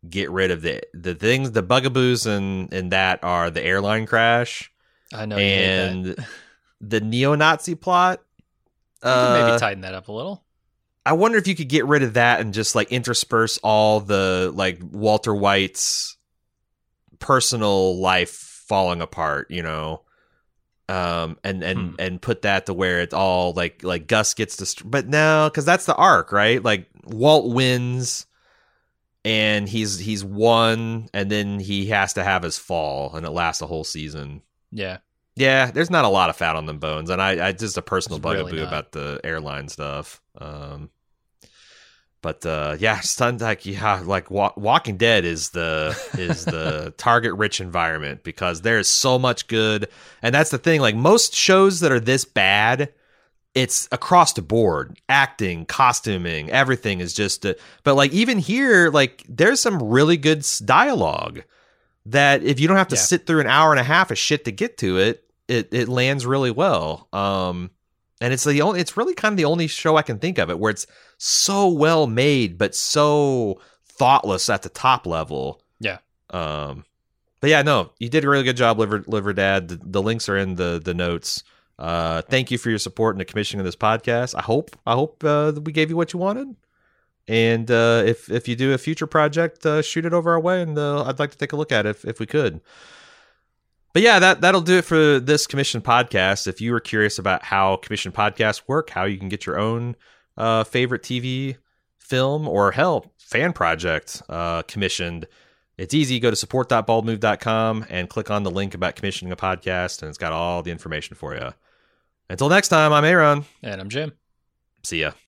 get rid of the the things, the bugaboos, and and that are the airline crash I know. you hate that. and the neo-Nazi plot. Could maybe Uh, tighten that up a little. I wonder if you could get rid of that and just like intersperse all the like Walter White's personal life falling apart, you know. Um and and Hmm. and put that to where it's all like like Gus gets destroyed, but no cuz that's the arc, right? Like Walt wins and he's he's won and then he has to have his fall and it lasts a whole season. Yeah. Yeah, there's not a lot of fat on them bones, and I, I just a personal really bugaboo not. about the airline stuff. Um, but uh, yeah, stunned like yeah, like wa- Walking Dead is the is the target rich environment because there's so much good, and that's the thing. Like most shows that are this bad, it's across the board acting costuming everything is just uh, but like even here like there's some really good dialogue that if you don't have to Yeah. sit through an hour and a half of shit to get to it it it lands really well um and it's the only it's really kind of the only show i can think of it where it's so well made but so thoughtless at the top level Yeah. um but yeah no you did a really good job liver liver dad the, the links are in the the notes uh, thank you for your support in the commissioning of this podcast. I hope I hope uh, that we gave you what you wanted. And uh, if if you do a future project, uh, shoot it over our way, and uh, I'd like to take a look at it if, if we could. But yeah, that that'll do it for this commission podcast. If you were curious about how commission podcasts work, how you can get your own uh, favorite TV, film, or hell, fan project uh, commissioned, It's easy. Go to support.baldmove.com and click on the link about commissioning a podcast, and it's got all the information for you. Until next time, I'm A.Ron. And I'm Jim. See ya.